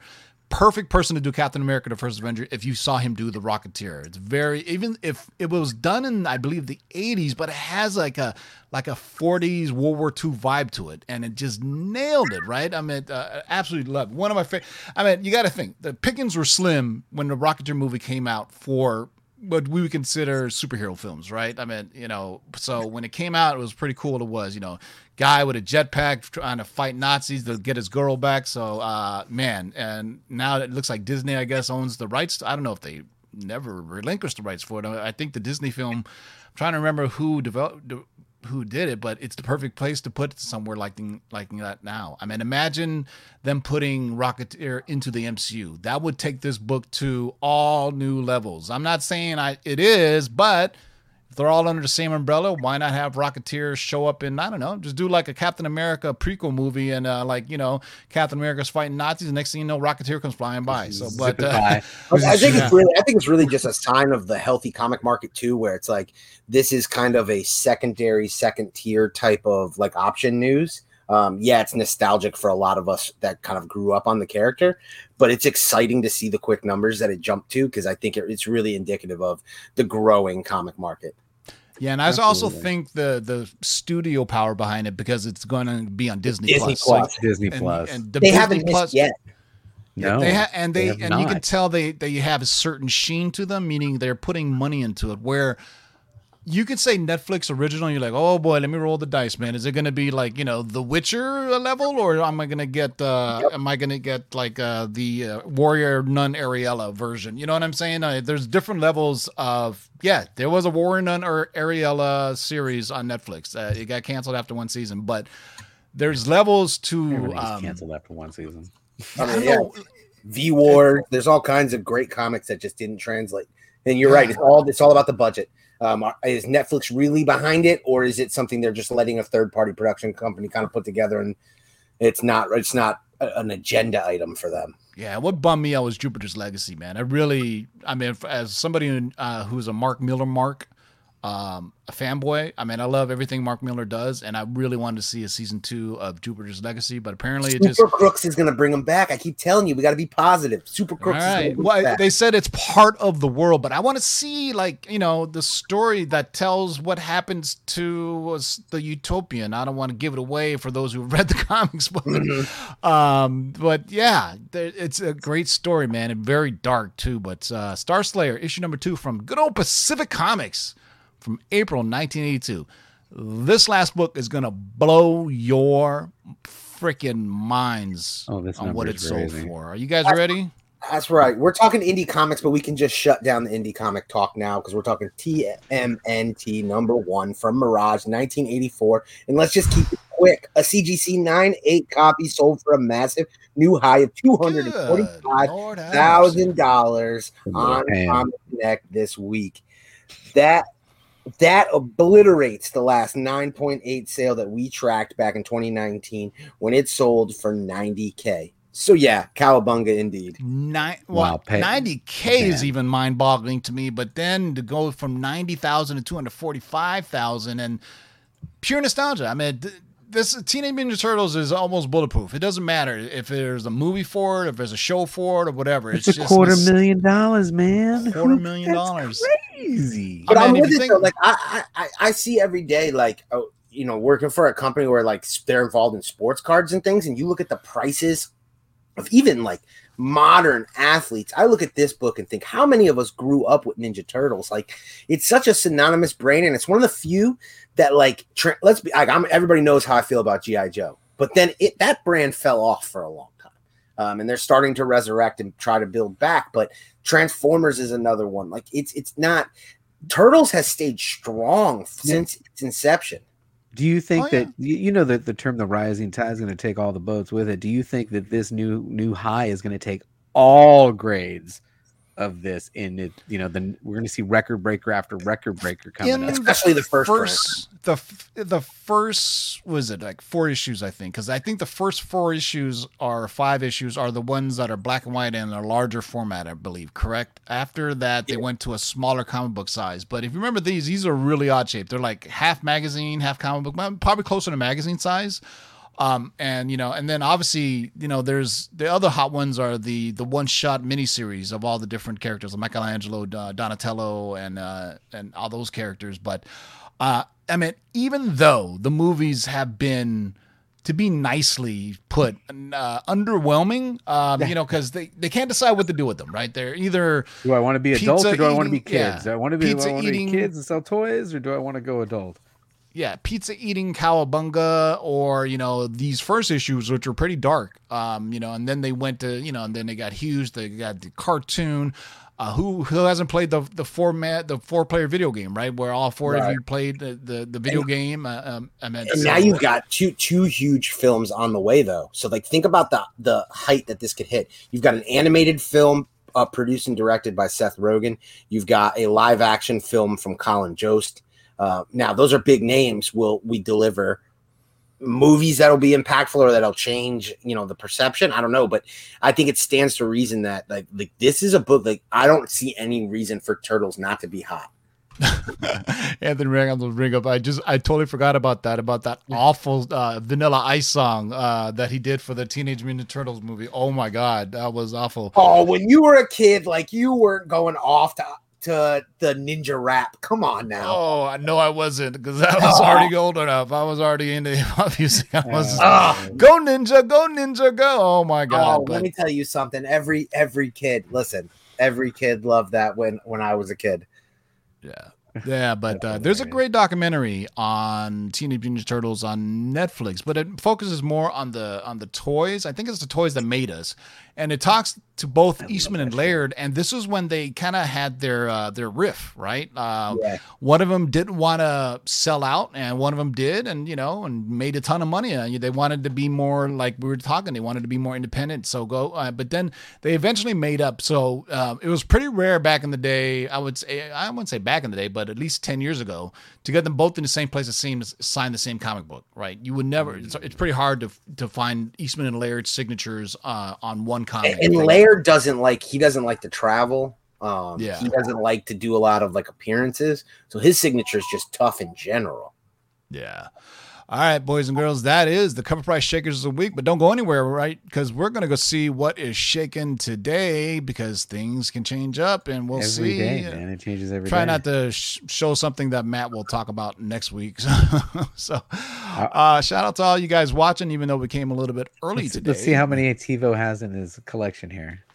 Perfect person to do Captain America: The First Avenger. If you saw him do the Rocketeer, it's very even if it was done in I believe the '80s, but it has like a like a 40s World War II vibe to it, and it just nailed it. Right? I mean, uh, absolutely love one of my favorite. I mean, you got to think the pickings were slim when the Rocketeer movie came out for what we would consider superhero films, right? I mean, you know, so when it came out, it was pretty cool. It was, you know, guy with a jetpack trying to fight Nazis to get his girl back. So, uh, man, and now it looks like Disney, I guess, owns the rights. I don't know if they never relinquished the rights for it. I think the Disney film. I'm trying to remember who developed who did it, but it's the perfect place to put it somewhere like like that now. I mean, imagine them putting Rocketeer into the MCU. That would take this book to all new levels. I'm not saying I it is, but they're all under the same umbrella, why not have Rocketeer show up in I don't know, just do like a Captain America prequel movie and uh, like you know Captain America's fighting Nazis. The next thing you know, Rocketeer comes flying by. So, but uh. (laughs) I think Yeah. it's really, I think it's really just a sign of the healthy comic market too, where it's like this is kind of a secondary, second tier type of like option news. Um, yeah, it's nostalgic for a lot of us that kind of grew up on the character, but it's exciting to see the quick numbers that it jumped to because I think it, it's really indicative of the growing comic market. Yeah, and I also think the the studio power behind it because it's going to be on Disney, Disney Plus. Plus. Disney and, Plus. and the They Disney haven't missed yet. no, They ha- and they, they have and you can tell they they have a certain sheen to them, meaning they're putting money into it. Where you could say Netflix original, you're like, oh boy, let me roll the dice, man. Is it going to be like you know The Witcher level, or am I going to get uh, am I going to get like uh, the uh, Warrior Nun Areala version? You know what I'm saying? Uh, there's different levels of yeah. There was a Warrior Nun or Areala series on Netflix. Uh, it got canceled after one season, but there's levels to um, canceled after one season. I I mean, yeah. V War. There's all kinds of great comics that just didn't translate. And you're right. It's all it's all about the budget. Um, is Netflix really behind it, or is it something they're just letting a third party production company kind of put together and it's not it's not an agenda item for them? Yeah, what bummed me out was Jupiter's Legacy, man. I really, I mean, as somebody uh, who's a Mark Millar Mark, um, a fanboy. I mean, I love everything Mark Millar does, and I really wanted to see a season two of Jupiter's Legacy, but apparently it Super just. Crooks is going to bring him back. I keep telling you, we got to be positive. Super All Crooks. is gonna bring Well, back. they said it's part of the world, but I want to see, like, you know, the story that tells what happens to us, the utopian. I don't want to give it away for those who've (laughs) read the comics, but, um, but yeah, it's a great story, man, and very dark too. But uh, Star Slayer issue number two from good old Pacific Comics from April 1982. This last book is gonna blow your freaking minds Oh, this on what number it's sold crazy. for. Are you guys ready? That's right. We're talking indie comics, but we can just shut down the indie comic talk now because we're talking TMNT number one from Mirage 1984. And let's just keep it quick. A CGC 9 8 copy sold for a massive new high of $245,000 on Damn. Comic Connect this week. That that obliterates the last 9.8 sale that we tracked back in 2019 when it sold for 90k. So yeah, cowabunga indeed. Nine, Wow, well, pay- 90K is even mind boggling to me, but then to go from 90,000 to 245,000 and pure nostalgia. I mean, th- this Teenage Mutant Ninja Turtles is almost bulletproof. It doesn't matter if there's a movie for it, if there's a show for it, or whatever. It's, It's, a quarter nos- million dollars, man. Quarter million that's dollars. Crazy. But I I mean, am with you it think- though. Like I, I, I- I see every day. Like oh, you know working for a company where like they're involved in sports cards and things, and you look at the prices of even like modern athletes. I look at this book and think, how many of us grew up with Ninja Turtles? Like, it's such a synonymous brand, and it's one of the few that like tra- let's be like I'm everybody knows how I feel about GI Joe, but then it that brand fell off for a long time, um, and they're starting to resurrect and try to build back. But Transformers is another one. Like it's it's not Turtles has stayed strong since its inception. Do you oh, think Oh, that you, you know that the term the rising tide is going to take all the boats with it? Do you think that this new new high is going to take all grades of this in it? You know, then we're going to see record breaker after record breaker coming In up. Especially the first first the f- the first was it like four issues I think because I think the first four issues or five issues are the ones that are black and white and a larger format I believe correct after that they went to a smaller comic book size but if you remember these these are really odd shaped they're like half magazine half comic book probably closer to magazine size um and you know and then obviously you know there's the other hot ones are the the one shot miniseries of all the different characters like Michelangelo uh, Donatello and uh and all those characters but uh I mean even though the movies have been to be nicely put uh, underwhelming um you know because they they can't decide what to do with them right they're either Do I want to be adult Pizza or do I want to be eating- yeah. kids? Do I want to be, do Pizza I want to be kids and sell toys, or do I want to go adult? Yeah, pizza eating cowabunga, or you know these first issues which were pretty dark. Um, you know, and then they went to you know, and then they got huge. They got the cartoon. Uh, who who hasn't played the the format the four player video game right where all four of you played the the, the video game? Uh, um, I mean, And now you've got two two huge films on the way though. So like think about the the height that this could hit. You've got an animated film uh, produced and directed by Seth Rogen. You've got a live action film from Colin Jost. Uh, now those are big names. Will we deliver movies that'll be impactful or that'll change you know the perception? I don't know, but I think it stands to reason that like like this is a book like I don't see any reason for Turtles not to be hot. (laughs) Anthony Reynolds ring up. I just I totally forgot about that about that awful uh, Vanilla Ice song uh, that he did for the Teenage Mutant Turtles movie. Oh my god, that was awful. Oh, when you were a kid, like you weren't going off to to the ninja rap. Come on now. Oh, I know I wasn't because I was already old enough. I was already into hip hop (laughs) music. I was Ah. go ninja, go ninja, go. Oh my god! oh, let me tell you something. Every every kid, listen, every kid loved that when when I was a kid. yeah, yeah, but uh, there's a great documentary on Teenage Mutant Ninja Turtles on Netflix, but it focuses more on the on the toys. I think it's the toys that made us, and it talks to both Eastman and Laird. And this is when they kind of had their uh, their riff, right? Uh, Yeah. One of them didn't want to sell out, and one of them did, and you know, and made a ton of money. Uh, They wanted to be more like we were talking. They wanted to be more independent. So go, uh, but then they eventually made up. So um, it was pretty rare back in the day. I would say I wouldn't say back in the day, but at least ten years ago, to get them both in the same place to seem sign the same comic book. Right? You would never. It's, it's pretty hard to to find Eastman and Laird signatures uh, on one comic. And, and Laird doesn't like he doesn't like to travel. Um, Yeah. he doesn't like to do a lot of like appearances. So his signature is just tough in general. Yeah. All right, boys and girls, that is the cover price shakers of the week. But don't go anywhere, right? Because we're going to go see what is shaking today because things can change up and we'll Every see. day, man. It changes every day. Try not to sh- show something that Matt will talk about next week. (laughs) so, uh, shout out to all you guys watching, even though we came a little bit early Let's, today. let's see how many TiVo has in his collection here.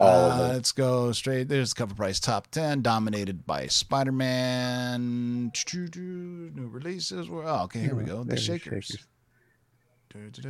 Uh, let's go straight. There's cover price top 10, dominated by Spider Man. New releases. Oh, okay, here we go. The There's Shakers. Da-da-da.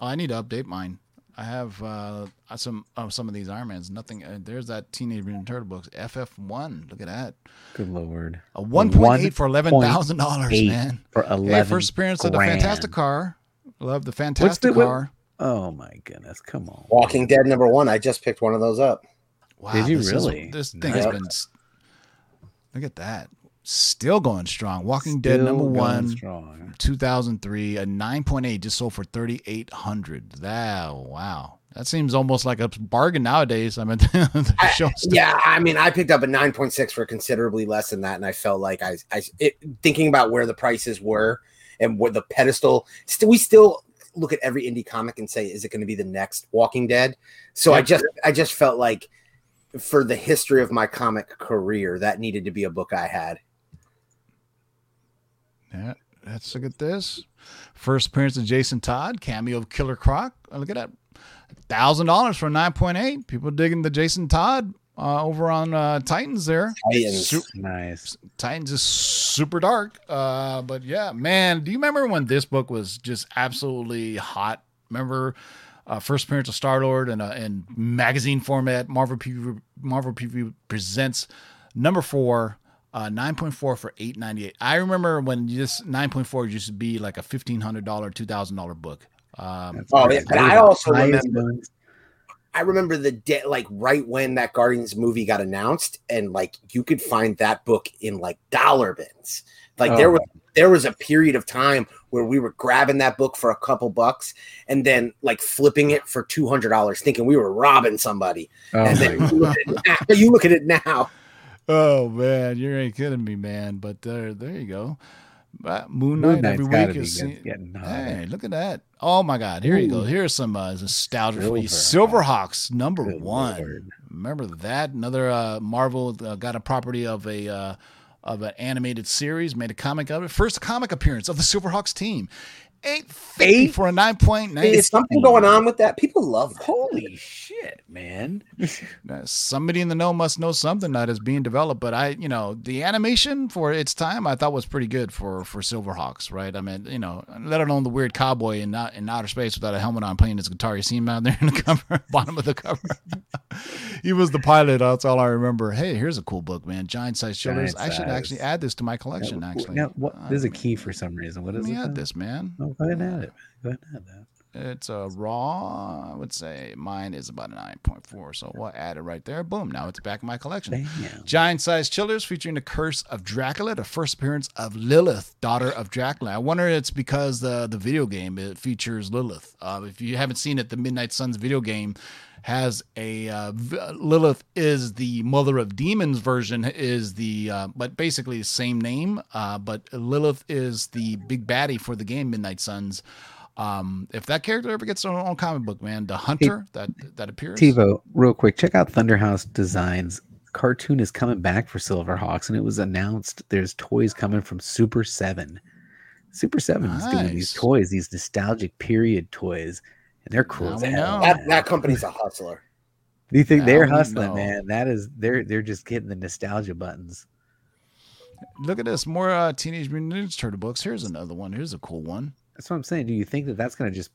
Oh, I need to update mine. I have uh, some of some of these Iron Mans. Nothing. Uh, there's that Teenage Mutant Turtle books. FF1. Look at that. Good lord. A 1.8 for eleven thousand dollars, man. for eleven. Hey, first appearance of the. Fantastic Car. Love the Fantastic what- Car. Oh my goodness! Come on. Walking Dead number one. I just picked one of those up. Wow, Did you this is- really? this thing has been. Look at that. Still going strong. Walking Dead number one. Strong. 2003, a 9.8 just sold for 3800 That wow. That seems almost like a bargain nowadays. I mean, (laughs) the I- show still- Yeah, I mean, I picked up a 9.6 for considerably less than that, and I felt like I, I it, thinking about where the prices were and what the pedestal. Still, we still look at every indie comic and say, is it going to be the next Walking Dead? So I just, I just felt like for the history of my comic career, that needed to be a book I had. Yeah, let's look at this. First appearance of Jason Todd, cameo of Killer Croc. Look at that. Thousand dollars for nine point eight. People digging the Jason Todd uh, over on uh, Titans there. Titans. Su- Nice. Titans is super dark. Uh, but yeah, man, do you remember when this book was just absolutely hot? Remember uh, first appearance of Star Lord and uh, in magazine format. Marvel PV, Marvel PV presents number four. Uh, 9.4 for 8.98. I remember when this 9.4 used to be like a $1,500, $2,000 book. Um, Oh, yeah, I also remember- ones. I remember the day, like right when that Guardians movie got announced, and like you could find that book in like dollar bins. Like Oh. there was there was a period of time where we were grabbing that book for a couple bucks and then like flipping it for two hundred dollars, thinking we were robbing somebody. Oh and then you look, at it now, (laughs) you look at it now. Oh man, you ain't kidding me, man. But there, there you go. But Moon Moon Knight every week is. good- getting hot. Hey, look at that! Oh my God, here you go. Here's some uh, nostalgia for you. Silverhawks number Good one. Lord. Remember that? Another uh, Marvel uh, got a property of a uh, of an animated series, made a comic of it. First comic appearance of the Silverhawks team. Eight fifty Eight? for a nine point nine. Is something going on with that? People love that. Holy shit, man. (laughs) Uh, somebody in the know must know something that is being developed. But I, you know, the animation for its time, I thought was pretty good for for Silverhawks, right? I mean, you know, let alone the weird cowboy in not in outer space without a helmet on playing his guitar. You see him out there in the (laughs) cover, bottom of the cover. (laughs) he was the pilot. That's all I remember. Hey, here's a cool book, man. Giant size chillers. Giant I should actually add this to my collection. Actually, Now, what, Uh, there's a key for some reason. What is Let is me it? add though? this, man. Oh, go ahead and add it. Go ahead and add that. It's a raw. I would say mine is about a nine point four. So we'll add it right there. Boom. Now it's back in my collection. Giant sized chillers featuring the curse of Dracula, the first appearance of Lilith, daughter of Dracula. I wonder if it's because the the video game it features Lilith. Uh, if you haven't seen it, the Midnight Suns video game has a uh, Lilith is the mother of demons version is the uh, but basically the same name. Uh, but Lilith is the big baddie for the game Midnight Suns. Um, if that character ever gets their own comic book, man, the hunter that that appears. TiVo, real quick, check out Thunderhouse Designs. Cartoon is coming back for Silverhawks, and it was announced there's toys coming from Super 7. Super 7 is doing these toys, these nostalgic period toys, and they're cool Now as hell. know. That that company's a hustler. Do you think they're hustling, know. man? That is they're they're just hitting the nostalgia buttons. Look at this, more uh, Teenage Mutant Ninja Turtle books. Here's another one. Here's a cool one. That's what I'm saying. Do you think that that's going to just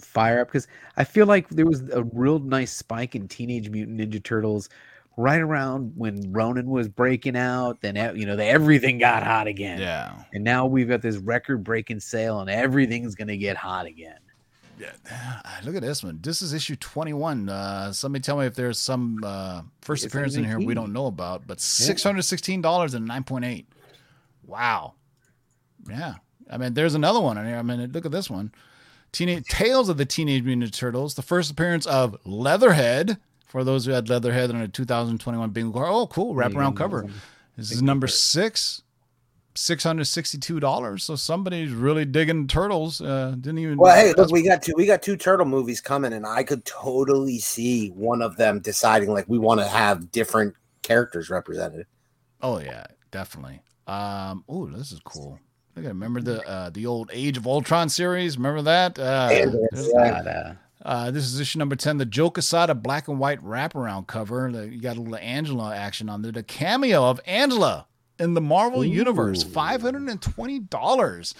fire up? Because I feel like there was a real nice spike in Teenage Mutant Ninja Turtles right around when Ronin was breaking out. Then you know, the, everything got hot again. Yeah. And now we've got this record-breaking sale, and everything's going to get hot again. Yeah, ah, look at this one. This is issue 21. Uh, somebody tell me if there's some uh, first It's appearance in here we don't know about, but $616 and 9.8. Wow. Yeah. I mean, there's another one in here. I mean, look at this one. Teenage Tales of the Teenage Mutant Turtles, the first appearance of Leatherhead. For those who had Leatherhead on a 2021 bingo card. Oh, cool. Wraparound cover. This is number six. Six hundred sixty-two dollars. So somebody's really digging turtles. Uh, didn't even. Well, hey, look, we got two we got two turtle movies coming, and I could totally see one of them deciding like we want to have different characters represented. Oh yeah, definitely. Um, oh, this is cool. At remember the uh, the old Age of Ultron series. Remember that? Uh, Yeah, there's- yeah. God, uh, uh, this is issue number ten, the Joe Quesada black and white wraparound cover. You got a little Angela action on there. The cameo of Angela in the Marvel Universe, and twenty dollars.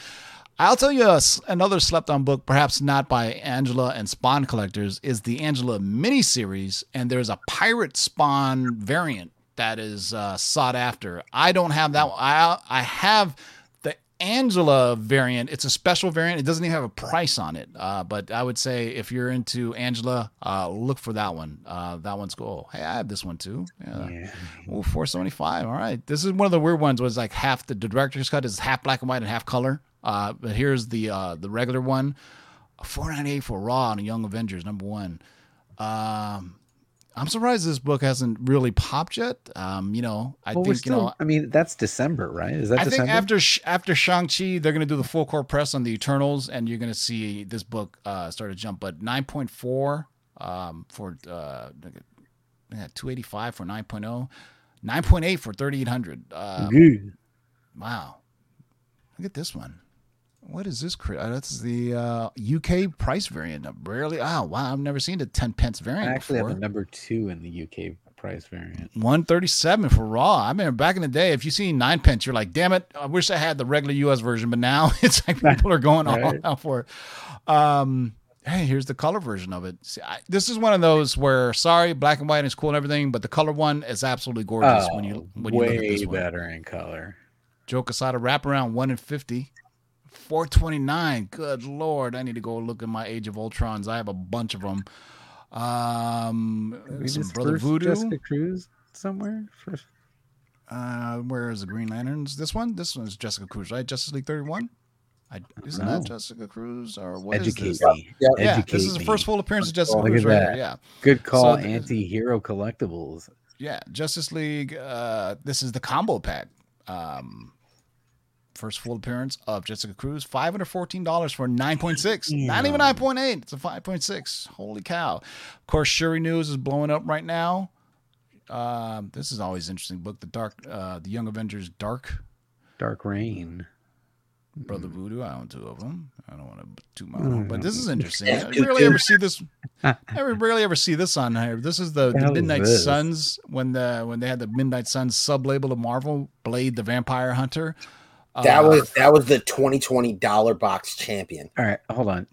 I'll tell you a another slept on book, perhaps not by Angela and Spawn collectors, is the Angela miniseries, and there's a pirate Spawn variant that is uh, sought after. I don't have that. I I have Angela variant. It's a special variant. It doesn't even have a price on it. Uh, but I would say if you're into Angela, uh, look for that one. Uh, that one's cool. Hey, I have this one too. Yeah. yeah. Ooh, 475. All right. This is one of the weird ones was like half the, the director's cut is half black and white and half color. Uh, but here's the uh, the regular one. 498 for Raw and Young Avengers number one. Um, I'm surprised this book hasn't really popped yet. Um, you know, I Well, think you know. I mean, that's December, right? Is that I December? think after after Shang Chi, they're gonna do the full court press on the Eternals, and you're gonna see this book uh, start to jump. But 9.4 um, for uh, 285 for 9.0, 9.8 for 3800. Um, Good. Wow. Look at this one. What is this? Uh, that's the uh, UK price variant. Rarely. Oh wow, I've never seen the ten pence I variant actually have a number two in the UK price variant. One thirty-seven for raw. I mean, back in the day, if you see nine pence, you're like, "Damn it! I wish I had the regular U.S. version." But now (laughs) it's like people are going all Right. out for it. Um, hey, here's the color version of it. See, I, this is one of those where, sorry, black and white is cool and everything, but the color one is absolutely gorgeous when you when you look at Oh, way this one. better in color. Joe Quesada wraparound one and fifty. 429. Good lord. I need to go look at my Age of Ultrons. I have a bunch of them. Um, We some Brother first Voodoo. Jessica Cruz somewhere first. Uh, where is the Green Lanterns? This one? This one is Jessica Cruz, right? Justice League 31? I, isn't No. that Jessica Cruz? Or what is Educate this? me. Yeah, Yeah, Educate this is the first full appearance of Jessica Oh, look Cruz at right that. here. Yeah. Good call, So anti-hero collectibles. Yeah. Justice League. Uh, this is the combo pack. Um, first full appearance of Jessica Cruz. $514 for 9.6. Not even 9.8. It's a 5.6. Holy cow. Of course, Shuri News is blowing up right now. Um, this is always an interesting book. The Dark, uh, the Young Avengers Dark Dark Reign. Brother Voodoo. I own two of them. I don't want to toot my own, but this is interesting. (laughs) I rarely ever see this. I rarely ever see this on here. This is the, The the hell is Midnight? Suns when the when they had the Midnight Suns sub label of Marvel, Blade the Vampire Hunter. That Uh, was that was the 2020 dollar box champion. All right, hold on.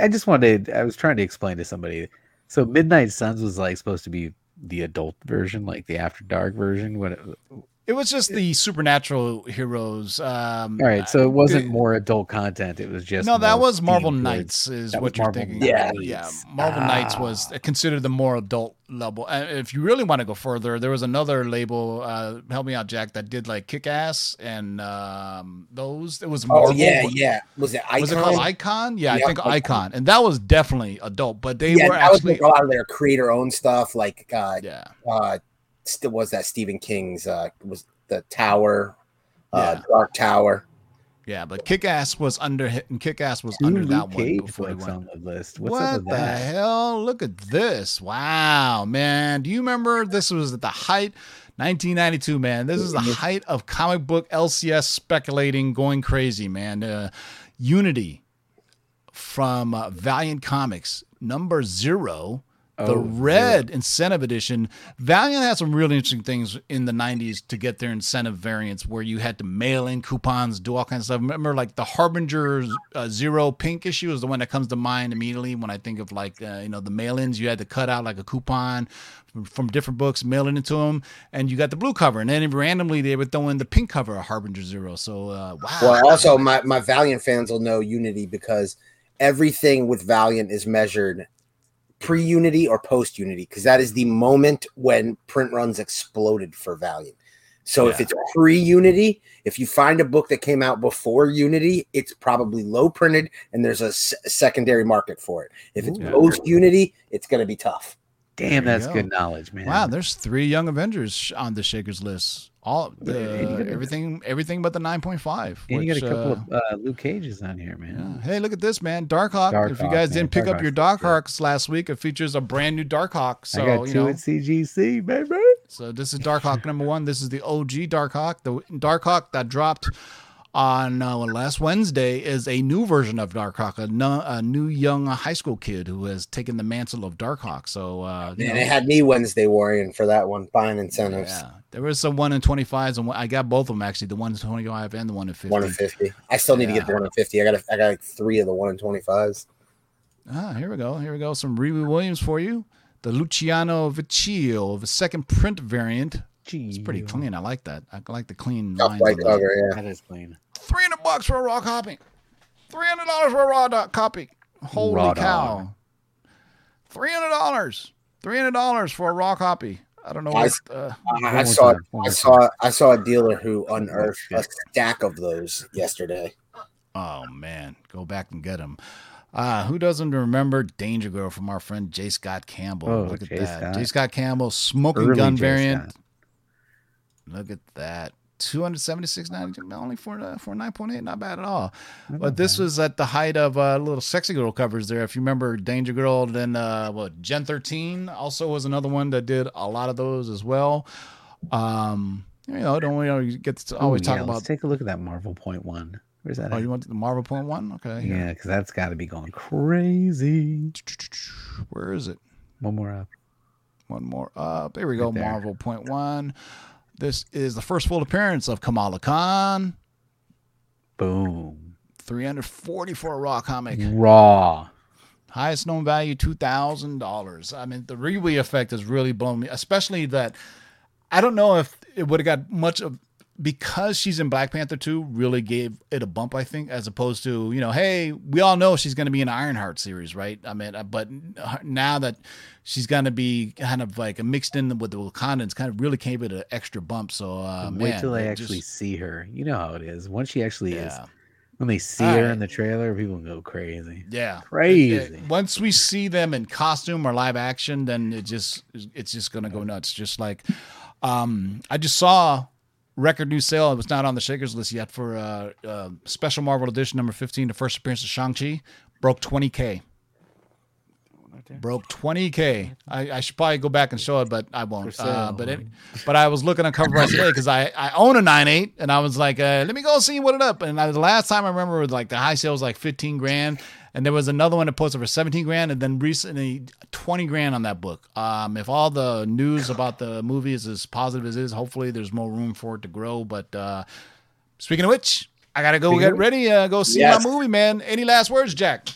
I just wanted. I was trying to explain to somebody. So Midnight Suns was like supposed to be the adult version, like the After Dark version. What? It was just the supernatural heroes. Um, All right, so it wasn't the- more adult content. It was just no, that was Marvel themed towards- Knights, is that what you're Marvel thinking. Yeah. yeah. Knights. Marvel Knights was Ah. considered the more adult level. And if you really want to go further, there was another label. Uh, help me out, Jack, that did like Kick Ass and um, those. It was Oh Marvel. yeah, yeah. Was it Icon? Was it called Icon? Yeah, I think Icon. Icon, and that was definitely adult. But they yeah, were that was actually, like a lot of their creator owned stuff. Like uh, yeah, uh, still was that Stephen King's uh was the Tower, uh, Yeah. Dark Tower. yeah. But Kick Ass was under and Kick Ass was Two under Luke that one Cage before they books went. on the list. What's what up with the that? hell? Look at this! Wow, man. Do you remember this was at the height? 1992, man. This is the height of comic book LCS speculating, going crazy, man. Uh, Unity from uh, Valiant Comics, number zero, the Oh, red incentive edition. Valiant had some really interesting things in the 90s to get their incentive variants where you had to mail in coupons, do all kinds of stuff. Remember, like the Harbinger uh, Zero Pink issue is the one that comes to mind immediately when I think of like, uh, you know, the mail ins. You had to cut out like a coupon from, from different books, mail it into them, and you got the blue cover. And then randomly they would throw in the pink cover of Harbinger Zero. So, uh, wow. Well, also my my Valiant fans will know Unity because everything with Valiant is measured pre Unity or post Unity because that is the moment when print runs exploded for value. So if it's pre Unity, if you find a book that came out before Unity, it's probably low printed and there's a s- secondary market for it. If it's Ooh. post Unity, it's going to be tough. Damn, There that's go. good knowledge, man. Wow, there's three Young Avengers on the Shakers list. All the got- everything, everything but the nine point five. and you got a couple of uh, Luke Cages on here, man. Hey, look at this, man! Darkhawk. if you guys man. didn't pick up your Darkhawk's good. Last week, it features a brand new Darkhawk. So I got you two know, at CGC, baby. so this is Darkhawk number one. This is the OG Darkhawk. The Darkhawk that dropped on uh, well, last Wednesday is a new version of Darkhawk, a, no, a new young high school kid who has taken the mantle of Darkhawk. So uh, you Man, know, it had me Wednesday worrying for that one, buying incentives. Yeah, there was some one in twenty fives, and one- I got both of them actually. The one in twenty five and the one in fifty. One in fifty. I still need to get the one in fifty. I got I got like three of the one in twenty fives. Ah, here we go. Here we go. Some Riri Williams for you. The Luciano Vecchio, the second print variant. Gee. It's pretty clean. I like that. I like the clean Tough lines. white cover, yeah. That is clean. Three hundred bucks for a raw copy. Three hundred dollars for a raw dot copy. Holy Raw cow! dog. Three hundred dollars. Three hundred dollars for a raw copy. I don't know I- what. Uh, I, I saw I saw I saw a dealer who unearthed a stack of those yesterday. oh man, go back and get them. Uh, who doesn't remember Danger Girl from our friend J. Scott Campbell? Oh, Look at J. that. Scott. J. Scott Campbell, smoking Early gun J. variant. Scott. Look at that. 276 only for uh, for 9.8 not bad at all Not but this was at the height of uh, little sexy girl covers there if you remember danger girl then uh what gen 13 also was another one that did a lot of those as well um you know don't we always get to always talk yeah, about Let's take a look at that Marvel Point One. Where's that? Oh, at? you want the Marvel point one? Okay. yeah, because that's got to be going crazy. Where is it? One more up. One more up. There we go. Right there. Marvel point one. This is the first full appearance of Kamala Khan. Boom. 340 for a raw comic. Raw. Highest known value, two thousand dollars. I mean, the Riri effect has really blown me, especially that I don't know if it would have got much of because she's in Black Panther 2 really gave it a bump, I think, as opposed to, you know, hey, we all know she's going to be in Ironheart series, right? I mean, uh, but now that she's going to be kind of like mixed in with the Wakandans, kind of really gave it an extra bump. So, uh, Wait man, till they it actually just- see her. You know how it is. Once she actually is, yeah. when they see All her right. in the trailer, people go crazy. Yeah, Crazy. It- it- once we see them in costume or live action, then it just it's just gonna go nuts. Just like um, I just saw record new sale. It was not on the Shakers list yet for uh, uh, special Marvel edition number fifteen, the first appearance of Shang Chi, broke twenty k. Broke twenty k. I, I should probably go back and show it, but I won't. Uh, but it, but I was looking on cover price today (laughs) because I, I own a nine eight, and I was like, uh, let me go see what it up. And I, the last time I remember, was like the high sale was like fifteen grand, and there was another one that posted for seventeen grand, and then recently twenty grand on that book. Um, if all the news about the movie is as positive as it is, hopefully there's more room for it to grow. But uh, speaking of which, I gotta go get ready. Uh, go see Yes. my movie, man. Any last words, Jack?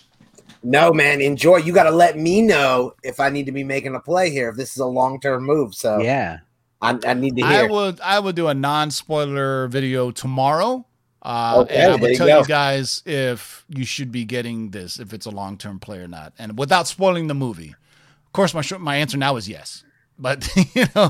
No, man, enjoy. You got to let me know if I need to be making a play here. If this is a long term move, so Yeah. I, I need to hear. I hear. would I would do a non spoiler video tomorrow. Uh, Okay, and I would you tell go. you guys if you should be getting this, if it's a long term play or not, and without spoiling the movie. Of course, my my answer now is yes, but (laughs) you know,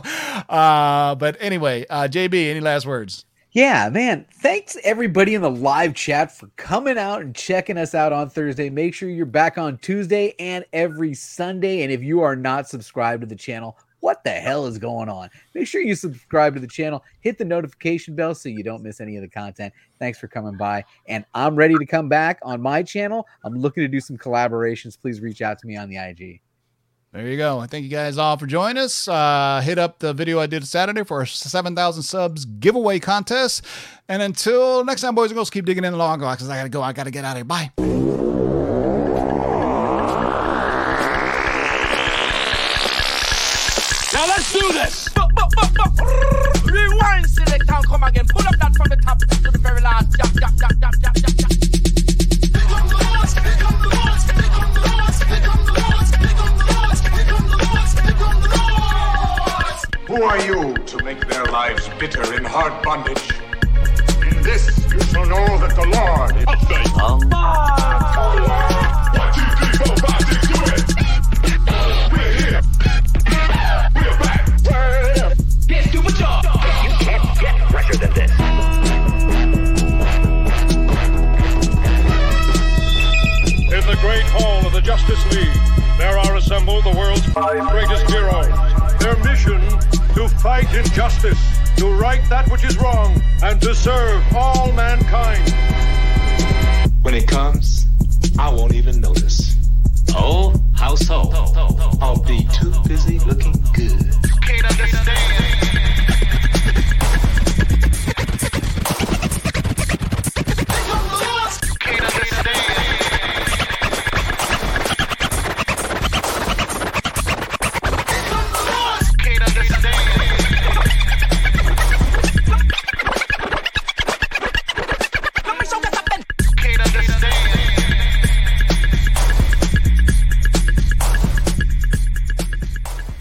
uh, but anyway, uh, JB, any last words? Yeah, man. Thanks everybody in the live chat for coming out and checking us out on Thursday. Make sure you're back on Tuesday and every Sunday. And if you are not subscribed to the channel, what the hell is going on? Make sure you subscribe to the channel, hit the notification bell so you don't miss any of the content. Thanks for coming by. And I'm ready to come back on my channel. I'm looking to do some collaborations. Please reach out to me on the IG. There you go. Thank you guys all for joining us. Uh, hit up the video I did Saturday for our 7,000 subs giveaway contest. And until next time, boys and girls, keep digging in the long because I got to go. I got to get out of here. Bye. Do this. Rewind, select and come again. Pull up that from the top to the very last. Jump, jump, jump, jump, jump, jump, jump. Who are you to make their lives bitter in hard bondage? In this you shall know that the Lord is One, two, three, four, of League, there are assembled the world's five greatest heroes. Their mission to fight injustice, to right that which is wrong, and to serve all mankind. When it comes, I won't even notice. Oh, how so? I'll be too busy looking good. Cater